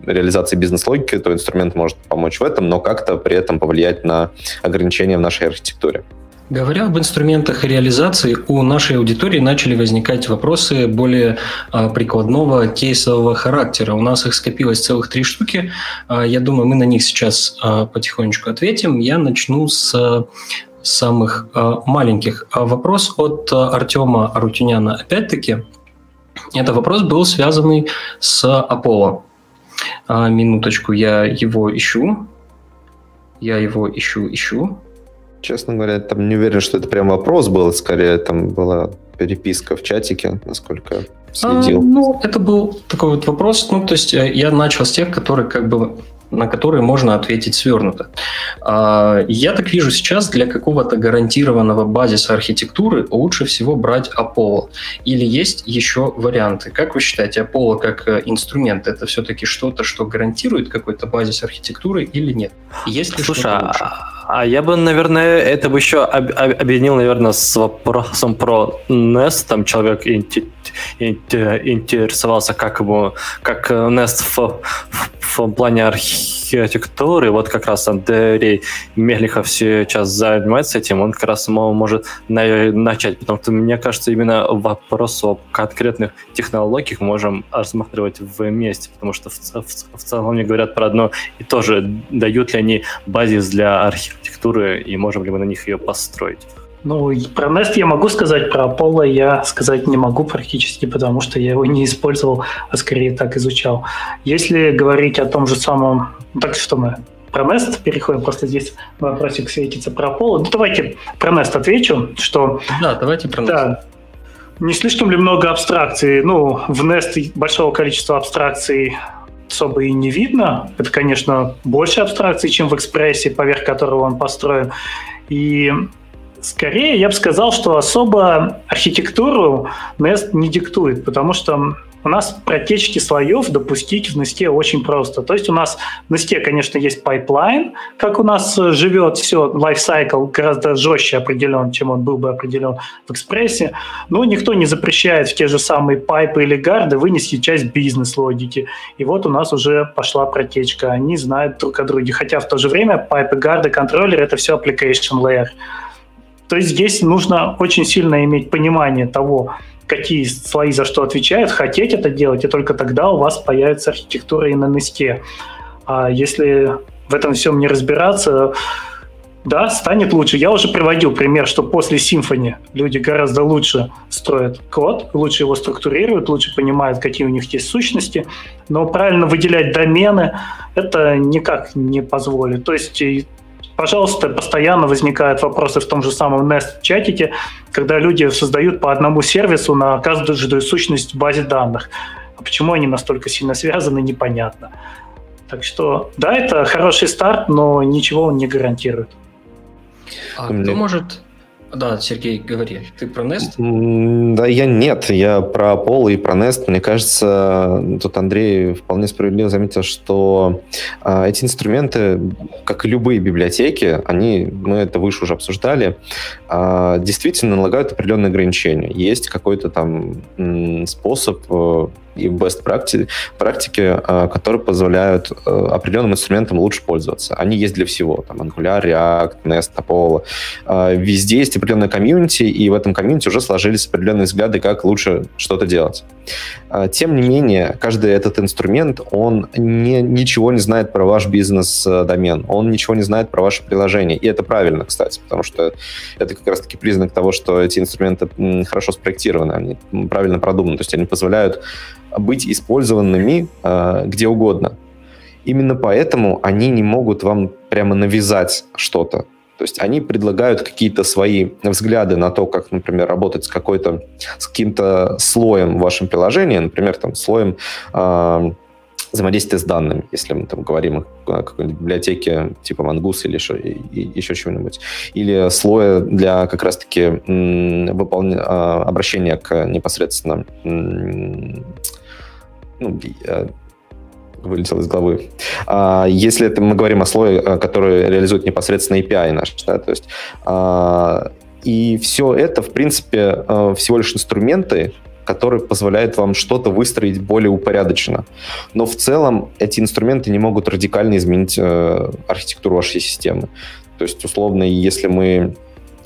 C: реализации бизнес-логики, то инструмент может помочь в этом, но как-то при этом повлиять на ограничения в нашей архитектуре.
A: Говоря об инструментах реализации, у нашей аудитории начали возникать вопросы более а, прикладного кейсового характера. У нас их скопилось целых три штуки. А, я думаю, мы на них сейчас а, потихонечку ответим. Я начну с самых маленьких. Вопрос от Артема Арутюняна. Опять-таки, это вопрос был связанный с Аполло. Минуточку, я его ищу. Я его ищу, ищу.
C: Честно говоря, там не уверен, что это прям вопрос был, скорее там была переписка в чатике, насколько я следил.
A: А, ну, это был такой вот вопрос, ну, то есть э, я начал с тех, которые как бы на которые можно ответить свернуто. А, я так вижу сейчас, для какого-то гарантированного базиса архитектуры лучше всего брать Apollo. Или есть еще варианты? Как вы считаете, Apollo как э, инструмент, это все-таки что-то, что гарантирует какой-то базис архитектуры или нет?
D: Есть ли Слушай, что-то лучше? А я бы, наверное, это бы еще об, объединил, наверное, с вопросом про Nest. Там человек интересовался, как ему, как Nest в, в, в плане архитектуры. Вот как раз Андрей Мехлихов сейчас занимается этим. Он как раз может начать, потому что мне кажется, именно вопрос о конкретных технологиях можем рассматривать вместе, потому что в, в, в целом мне говорят про одно и то же. Дают ли они базис для архитектуры архитектуры и можем ли мы на них ее построить?
B: Ну, про Nest я могу сказать, про Apollo я сказать не могу практически, потому что я его не использовал, а скорее так изучал. Если говорить о том же самом... Ну, так что мы про Nest переходим, просто здесь вопросик светится про Apollo. Ну, давайте про Nest отвечу, что...
A: Да, давайте про Nest. Да,
B: не слишком ли много абстракций? Ну, в Nest большого количества абстракций особо и не видно. Это, конечно, больше абстракции, чем в экспрессе, поверх которого он построен. И скорее я бы сказал, что особо архитектуру Nest не диктует, потому что у нас протечки слоев допустить в Nest очень просто. То есть у нас в Nest, конечно, есть pipeline, как у нас живет все, lifecycle гораздо жестче определен, чем он был бы определен в экспрессе, но никто не запрещает в те же самые pipe ы или guard ы вынести часть бизнес-логики. И вот у нас уже пошла протечка, они знают друг о друге, хотя в то же время пайпы, гарды, контроллеры — это все application layer. То есть здесь нужно очень сильно иметь понимание того, какие слои за что отвечают, хотеть это делать, и только тогда у вас появится архитектура и на несте. А если в этом всем не разбираться, да, станет лучше. Я уже приводил пример, что после Symfony люди гораздо лучше строят код, лучше его структурируют, лучше понимают, какие у них есть сущности, но правильно выделять домены это никак не позволит. То есть Пожалуйста, постоянно возникают вопросы в том же самом Nest-чатике, когда люди создают по одному сервису на каждую сущность в базе данных. А почему они настолько сильно связаны, непонятно. Так что, да, это хороший старт, но ничего он не гарантирует.
A: А кто может да, Сергей, говори. Ты про Nest?
C: Да, я нет. Я про Apollo и про Nest. Мне кажется, тут Андрей вполне справедливо заметил, что э, эти инструменты, как и любые библиотеки, они, мы это выше уже обсуждали, э, действительно налагают определенные ограничения. Есть какой-то там способ э, и best практики, а, которые позволяют э, определенным инструментам лучше пользоваться. Они есть для всего. Там Angular, React, Nest, Apollo. А, везде есть определенная комьюнити, и в этом комьюнити уже сложились определенные взгляды, как лучше что-то делать. А, тем не менее, каждый этот инструмент, он не, ничего не знает про ваш бизнес-домен, он ничего не знает про ваше приложение. И это правильно, кстати, потому что это как раз-таки признак того, что эти инструменты хорошо спроектированы, они правильно продуманы, то есть они позволяют быть использованными э, где угодно. Именно поэтому они не могут вам прямо навязать что-то. То есть они предлагают какие-то свои взгляды на то, как, например, работать с какой-то с каким-то слоем в вашем приложении, например, там слоем э, взаимодействия с данными, если мы там говорим о какой-нибудь библиотеке типа Mongoose или еще, еще чего-нибудь. Или слоя для как раз-таки выполня... А, обращения к непосредственно ну, вылетел из головы. А, если это мы говорим о слое, э, который реализует непосредственно API наш, да, то есть а, и все это, в принципе, э, всего лишь инструменты, которые позволяют вам что-то выстроить более упорядоченно. Но в целом эти инструменты не могут радикально изменить э, архитектуру вашей системы. То есть, условно, если мы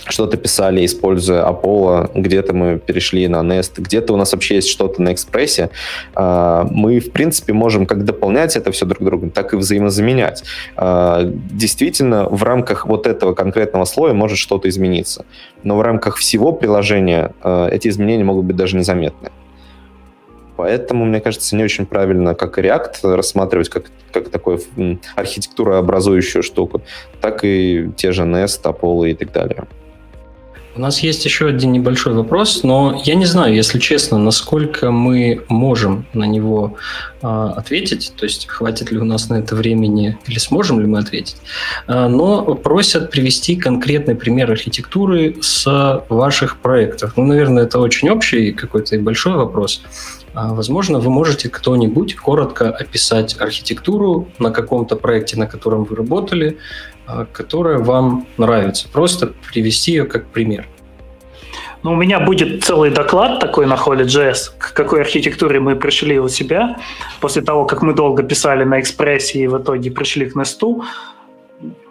C: что-то писали, используя Apollo, где-то мы перешли на Nest, где-то у нас вообще есть что-то на экспрессе, а, мы, в принципе, можем как дополнять это все друг другу, так и взаимозаменять. А, действительно, в рамках вот этого конкретного слоя может что-то измениться, но в рамках всего приложения а, эти изменения могут быть даже незаметны. Поэтому, мне кажется, не очень правильно, как React, рассматривать как, как такую архитектурообразующую штуку, так и те же Nest, Apollo и так далее.
A: У нас есть еще один небольшой вопрос, но я не знаю, если честно, насколько мы можем на него э, ответить, то есть хватит ли у нас на это времени или сможем ли мы ответить. Э, но просят привести конкретный пример архитектуры с ваших проектов. Ну, наверное, это очень общий какой-то и большой вопрос. А, возможно, вы можете кто-нибудь коротко описать архитектуру на каком-то проекте, на котором вы работали, которая вам нравится. Просто привести ее как пример.
B: Ну, у меня будет целый доклад такой на Holy.js, к какой архитектуре мы пришли у себя, после того, как мы долго писали на экспрессе и в итоге пришли к Nest.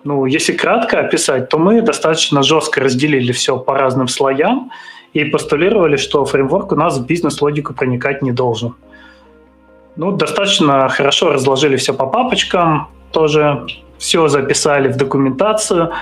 B: Ну, если кратко описать, то мы достаточно жестко разделили все по разным слоям и постулировали, что фреймворк у нас в бизнес-логику проникать не должен. Ну, достаточно хорошо разложили все по папочкам, тоже все записали в документацию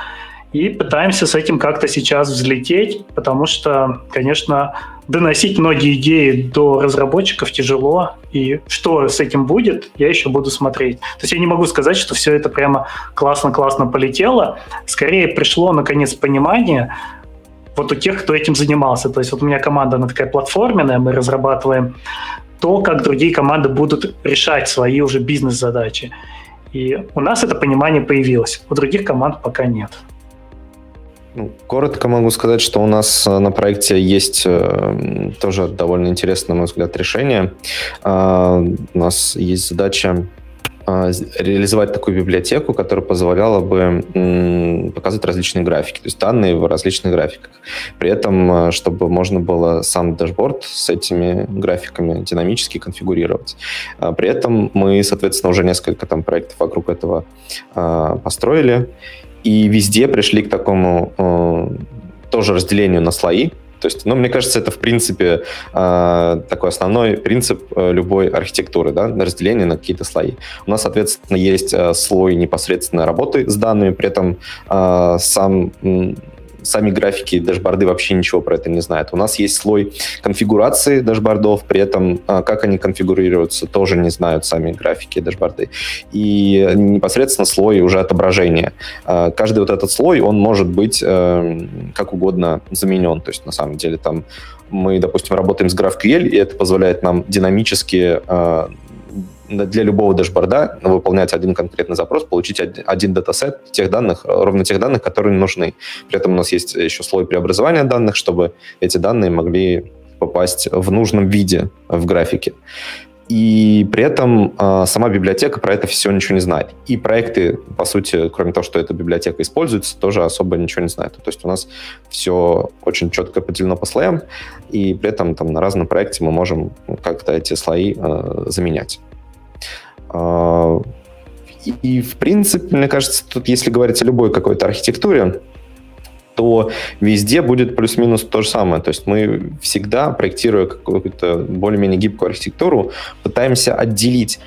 B: и пытаемся с этим как-то сейчас взлететь, потому что, конечно, доносить многие идеи до разработчиков тяжело, и что с этим будет, я еще буду смотреть. То есть я не могу сказать, что все это прямо классно-классно полетело. Скорее пришло, наконец, понимание вот у тех, кто этим занимался. То есть вот у меня команда, она такая платформенная, мы разрабатываем то, как другие команды будут решать свои уже бизнес-задачи. И у нас это понимание появилось, у других команд пока нет.
C: Ну, коротко могу сказать, что у нас э, на проекте есть э, тоже довольно интересное, на мой взгляд, решение. Э, у нас есть задача а, реализовать такую библиотеку, которая позволяла бы показывать различные графики, то есть данные в различных графиках. При этом, а, чтобы можно было сам дашборд с этими графиками динамически конфигурировать. А, при этом мы, соответственно, уже несколько там проектов вокруг этого построили, и везде пришли к такому тоже разделению на слои, то есть, ну, мне кажется, это, в принципе, э, такой основной принцип э, любой архитектуры, да, разделение на какие-то слои. У нас, соответственно, есть э, слой непосредственно работы с данными, при этом сам сами графики дашборды вообще ничего про это не знают. У нас есть слой конфигурации дашбордов, при этом а, как они конфигурируются, тоже не знают сами графики дашборды. И непосредственно слой уже отображения. А, каждый вот этот слой, он может быть э, как угодно заменен. То есть на самом деле там мы, допустим, работаем с GraphQL, и это позволяет нам динамически а, для любого дашборда выполнять один конкретный запрос, получить один датасет тех данных, ровно тех данных, которые нужны. При этом у нас есть еще слой преобразования данных, чтобы эти данные могли попасть в нужном виде в графике. И при этом э, сама библиотека про это все ничего не знает. И проекты, по сути, кроме того, что эта библиотека используется, тоже особо ничего не знают. То есть у нас все очень четко поделено по слоям, и при этом там, на разном проекте мы можем как-то эти слои э, заменять. А, и, в принципе, мне кажется, тут, если говорить о любой какой-то архитектуре, то везде будет плюс-минус то же самое. То есть мы всегда, проектируя какую-то более-менее гибкую архитектуру, пытаемся отделить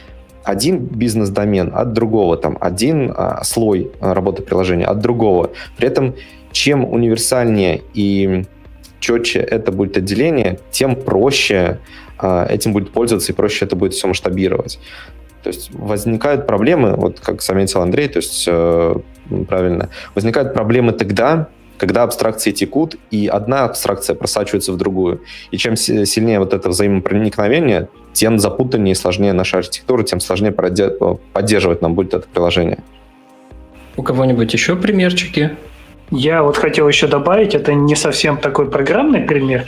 C: один бизнес-домен от другого, там, один а, слой работы приложения от другого. При этом чем универсальнее и четче это будет отделение, тем проще а, этим будет пользоваться и проще это будет все масштабировать. То есть возникают проблемы, вот как заметил Андрей, то есть э, правильно, возникают проблемы тогда, когда абстракции текут, и одна абстракция просачивается в другую. И чем сильнее вот это взаимопроникновение, тем запутаннее и сложнее наша архитектура, тем сложнее поддерживать нам будет это приложение.
A: У кого-нибудь еще примерчики?
B: Я вот хотел еще добавить, это не совсем такой программный пример,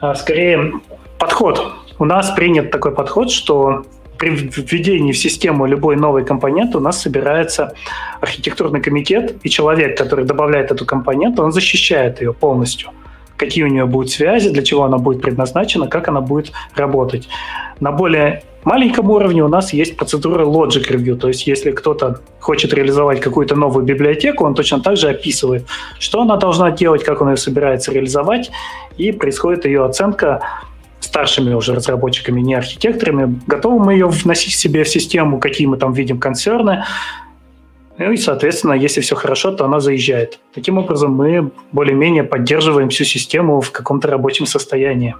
B: а скорее подход. У нас принят такой подход, что при введении в систему любой новой компоненты у нас собирается архитектурный комитет, и человек, который добавляет эту компоненту, он защищает ее полностью. Какие у нее будут связи, для чего она будет предназначена, как она будет работать. На более маленьком уровне у нас есть процедура logic review, то есть если кто-то хочет реализовать какую-то новую библиотеку, он точно так же описывает, что она должна делать, как он ее собирается реализовать, и происходит ее оценка старшими уже разработчиками, не архитекторами, готовы мы ее вносить себе в систему, какие мы там видим концерны, ну и, соответственно, если все хорошо, то она заезжает. Таким образом, мы более-менее поддерживаем всю систему в каком-то рабочем состоянии.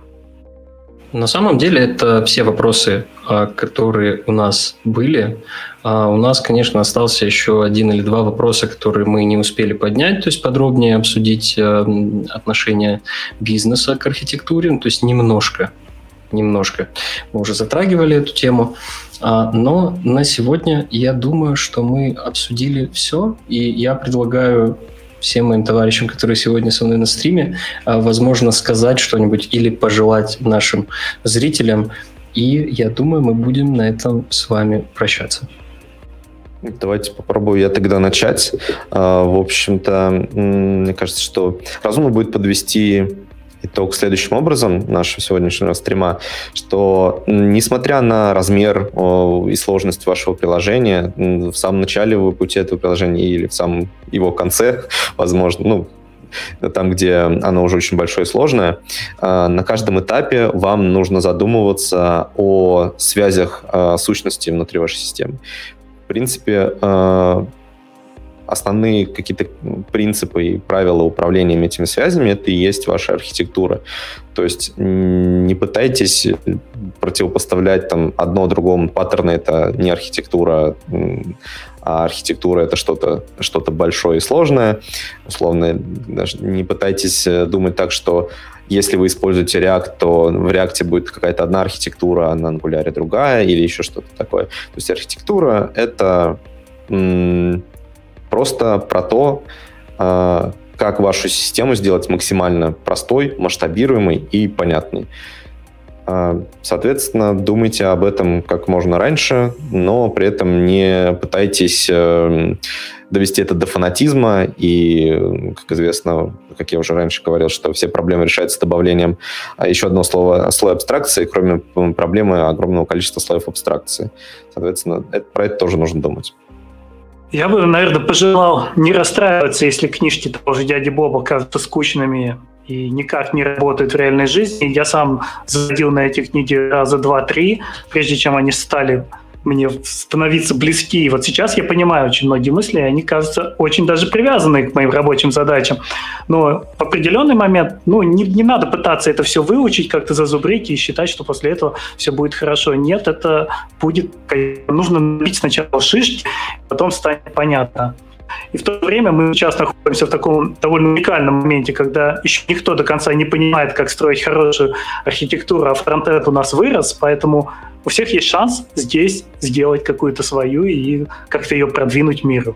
A: На самом деле это все вопросы, а, которые у нас были. А, у нас, конечно, остался еще один или два вопроса, которые мы не успели поднять, то есть подробнее обсудить а, отношение бизнеса к архитектуре, ну, то есть немножко, немножко. Мы уже затрагивали эту тему. Но на сегодня я думаю, что мы обсудили все, и я предлагаю всем моим товарищам, которые сегодня со мной на стриме, а, возможно, сказать что-нибудь или пожелать нашим зрителям. И я думаю, мы будем на этом с вами прощаться.
C: Давайте попробую я тогда начать. А, в общем-то, мне кажется, что разумно будет подвести итог следующим образом нашего сегодняшнего стрима, что несмотря на размер и сложность вашего приложения, в самом начале пути этого приложения или в самом его конце, возможно, ну, там, где оно уже очень большое и сложное, а, на каждом этапе вам нужно задумываться о связях а, сущности внутри вашей системы. В принципе, а, основные какие-то принципы и правила управления этими связями, это и есть ваша архитектура. То есть не пытайтесь противопоставлять там одно другому. Паттерны — это не архитектура, а архитектура — это что-то что большое и сложное. Условно, даже не пытайтесь э, думать так, что если вы используете React, то в React будет какая-то одна архитектура, а на Angular другая или еще что-то такое. То есть архитектура — это просто про то, а, как вашу систему сделать максимально простой, масштабируемой и понятной. А, соответственно, думайте об этом как можно раньше, но при этом не пытайтесь э, довести это до фанатизма. И, как известно, как я уже раньше говорил, что все проблемы решаются добавлением а, еще одного слова, слоя абстракции, кроме проблемы огромного количества слоев абстракции. Соответственно, это, про это тоже нужно думать.
B: Я бы, наверное, пожелал не расстраиваться, если книжки того же дяди Боба кажутся скучными и никак не работают в реальной жизни. Я сам заходил на эти книги раза два-три, прежде чем они стали мне становиться близки. И вот сейчас я понимаю очень многие мысли, и они кажутся очень даже привязаны к моим рабочим задачам. Но в определенный момент, ну, не, не надо пытаться это все выучить, как-то зазубрить и считать, что после этого все будет хорошо. Нет, это будет... Нужно набить сначала шишки, потом станет понятно. И в то время мы сейчас находимся в таком довольно уникальном моменте, когда еще никто до конца не понимает, как строить хорошую архитектуру, а фронтенд у нас вырос, поэтому у всех есть шанс здесь сделать какую-то свою и как-то ее продвинуть миру.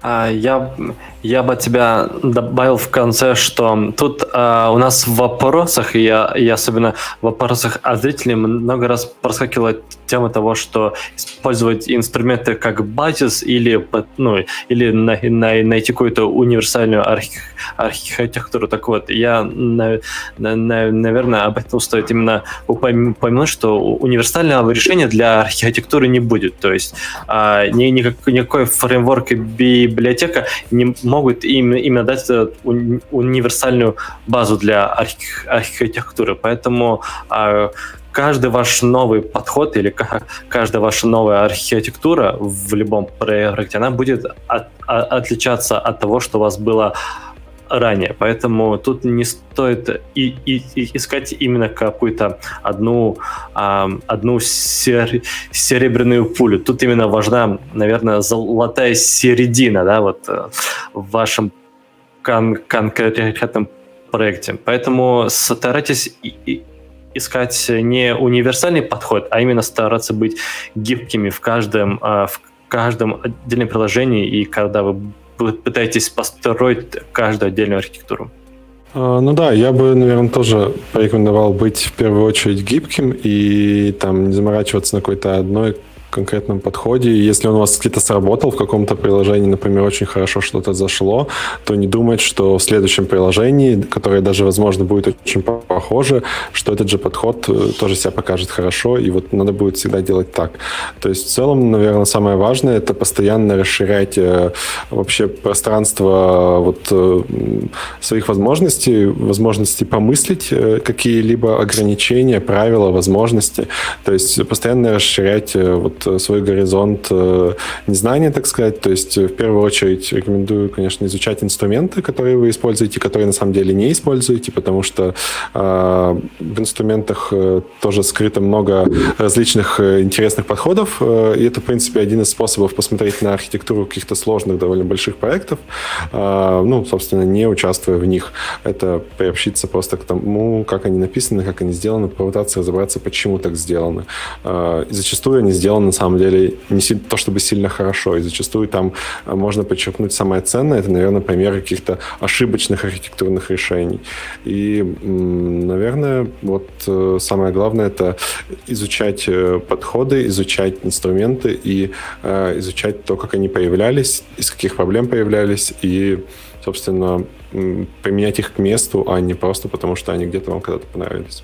D: А, я, я бы тебя добавил в конце, что тут а, у нас в вопросах, и, я, и особенно в вопросах от зрителей много раз проскакивала тема того, что использовать инструменты как базис или, ну, или на, на, найти какую-то универсальную архи, архитектуру. Так вот, я, на, на, наверное, об этом стоит именно упомянуть, что универсального решения для архитектуры не будет. То есть а, ни, никак, никакой фреймворк и библиотека не могут им, именно дать уни, универсальную базу для архи, архитектуры. Поэтому а, каждый ваш новый подход или каждая ваша новая архитектура в любом проекте, она будет от, от, отличаться от того, что у вас было ранее. Поэтому тут не стоит и, и, и искать именно какую-то одну, а, одну сер, серебряную пулю. Тут именно важна, наверное, золотая середина да, вот, э, в вашем кон конкретном проекте. Поэтому старайтесь искать не универсальный подход, а именно стараться быть гибкими в каждом, а, в каждом отдельном приложении, и когда вы пытаетесь построить каждую отдельную архитектуру?
E: А, ну да, я бы, наверное, тоже порекомендовал быть в первую очередь гибким и там не заморачиваться на какой-то одной конкретном подходе. Если он у вас где-то сработал в каком-то приложении, например, очень хорошо что-то зашло, то не думать, что в следующем приложении, которое даже, возможно, будет очень похоже, что этот же подход э, тоже себя покажет хорошо, и вот надо будет всегда делать так. То есть в целом, наверное, самое важное — это постоянно расширять э, вообще пространство вот э, своих возможностей, возможностей помыслить какие-либо ограничения, правила, возможности. То есть постоянно расширять вот Э, свой горизонт э, незнания, так сказать. То есть, э, в первую очередь, рекомендую, конечно, изучать инструменты, которые вы используете, которые на самом деле не используете, потому что в инструментах тоже скрыто много различных интересных подходов. И это, в принципе, один из способов посмотреть на архитектуру каких-то сложных, довольно больших проектов, ну, собственно, не участвуя в них. Это приобщиться просто к тому, как они написаны, как они сделаны, попытаться разобраться, почему так сделано. И зачастую они сделаны на самом деле не то чтобы сильно хорошо, и зачастую там э, можно подчеркнуть самое ценное, это, наверное, примеры каких-то ошибочных архитектурных решений. И, наверное, вот э, самое главное это изучать э, подходы, изучать инструменты и изучать то, как они появлялись, из каких проблем появлялись, и, собственно, применять их к месту, а не просто потому, что они где-то вам когда-то понравились.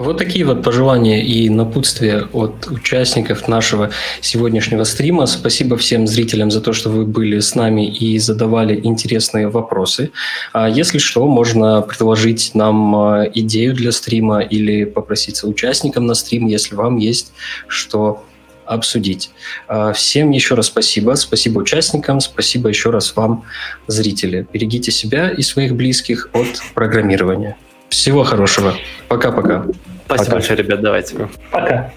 A: Вот такие вот пожелания и напутствия от участников нашего сегодняшнего стрима. Спасибо всем зрителям за то, что вы были с нами и задавали интересные вопросы. А если что, можно предложить нам а, идею для стрима или попроситься участникам на стрим, если вам есть что обсудить. А, всем еще раз спасибо. Спасибо участникам, спасибо еще раз вам, зрители. Берегите себя и своих близких от программирования. Всего хорошего. Пока-пока.
D: Спасибо Пока. большое, ребят. Давайте.
B: Пока.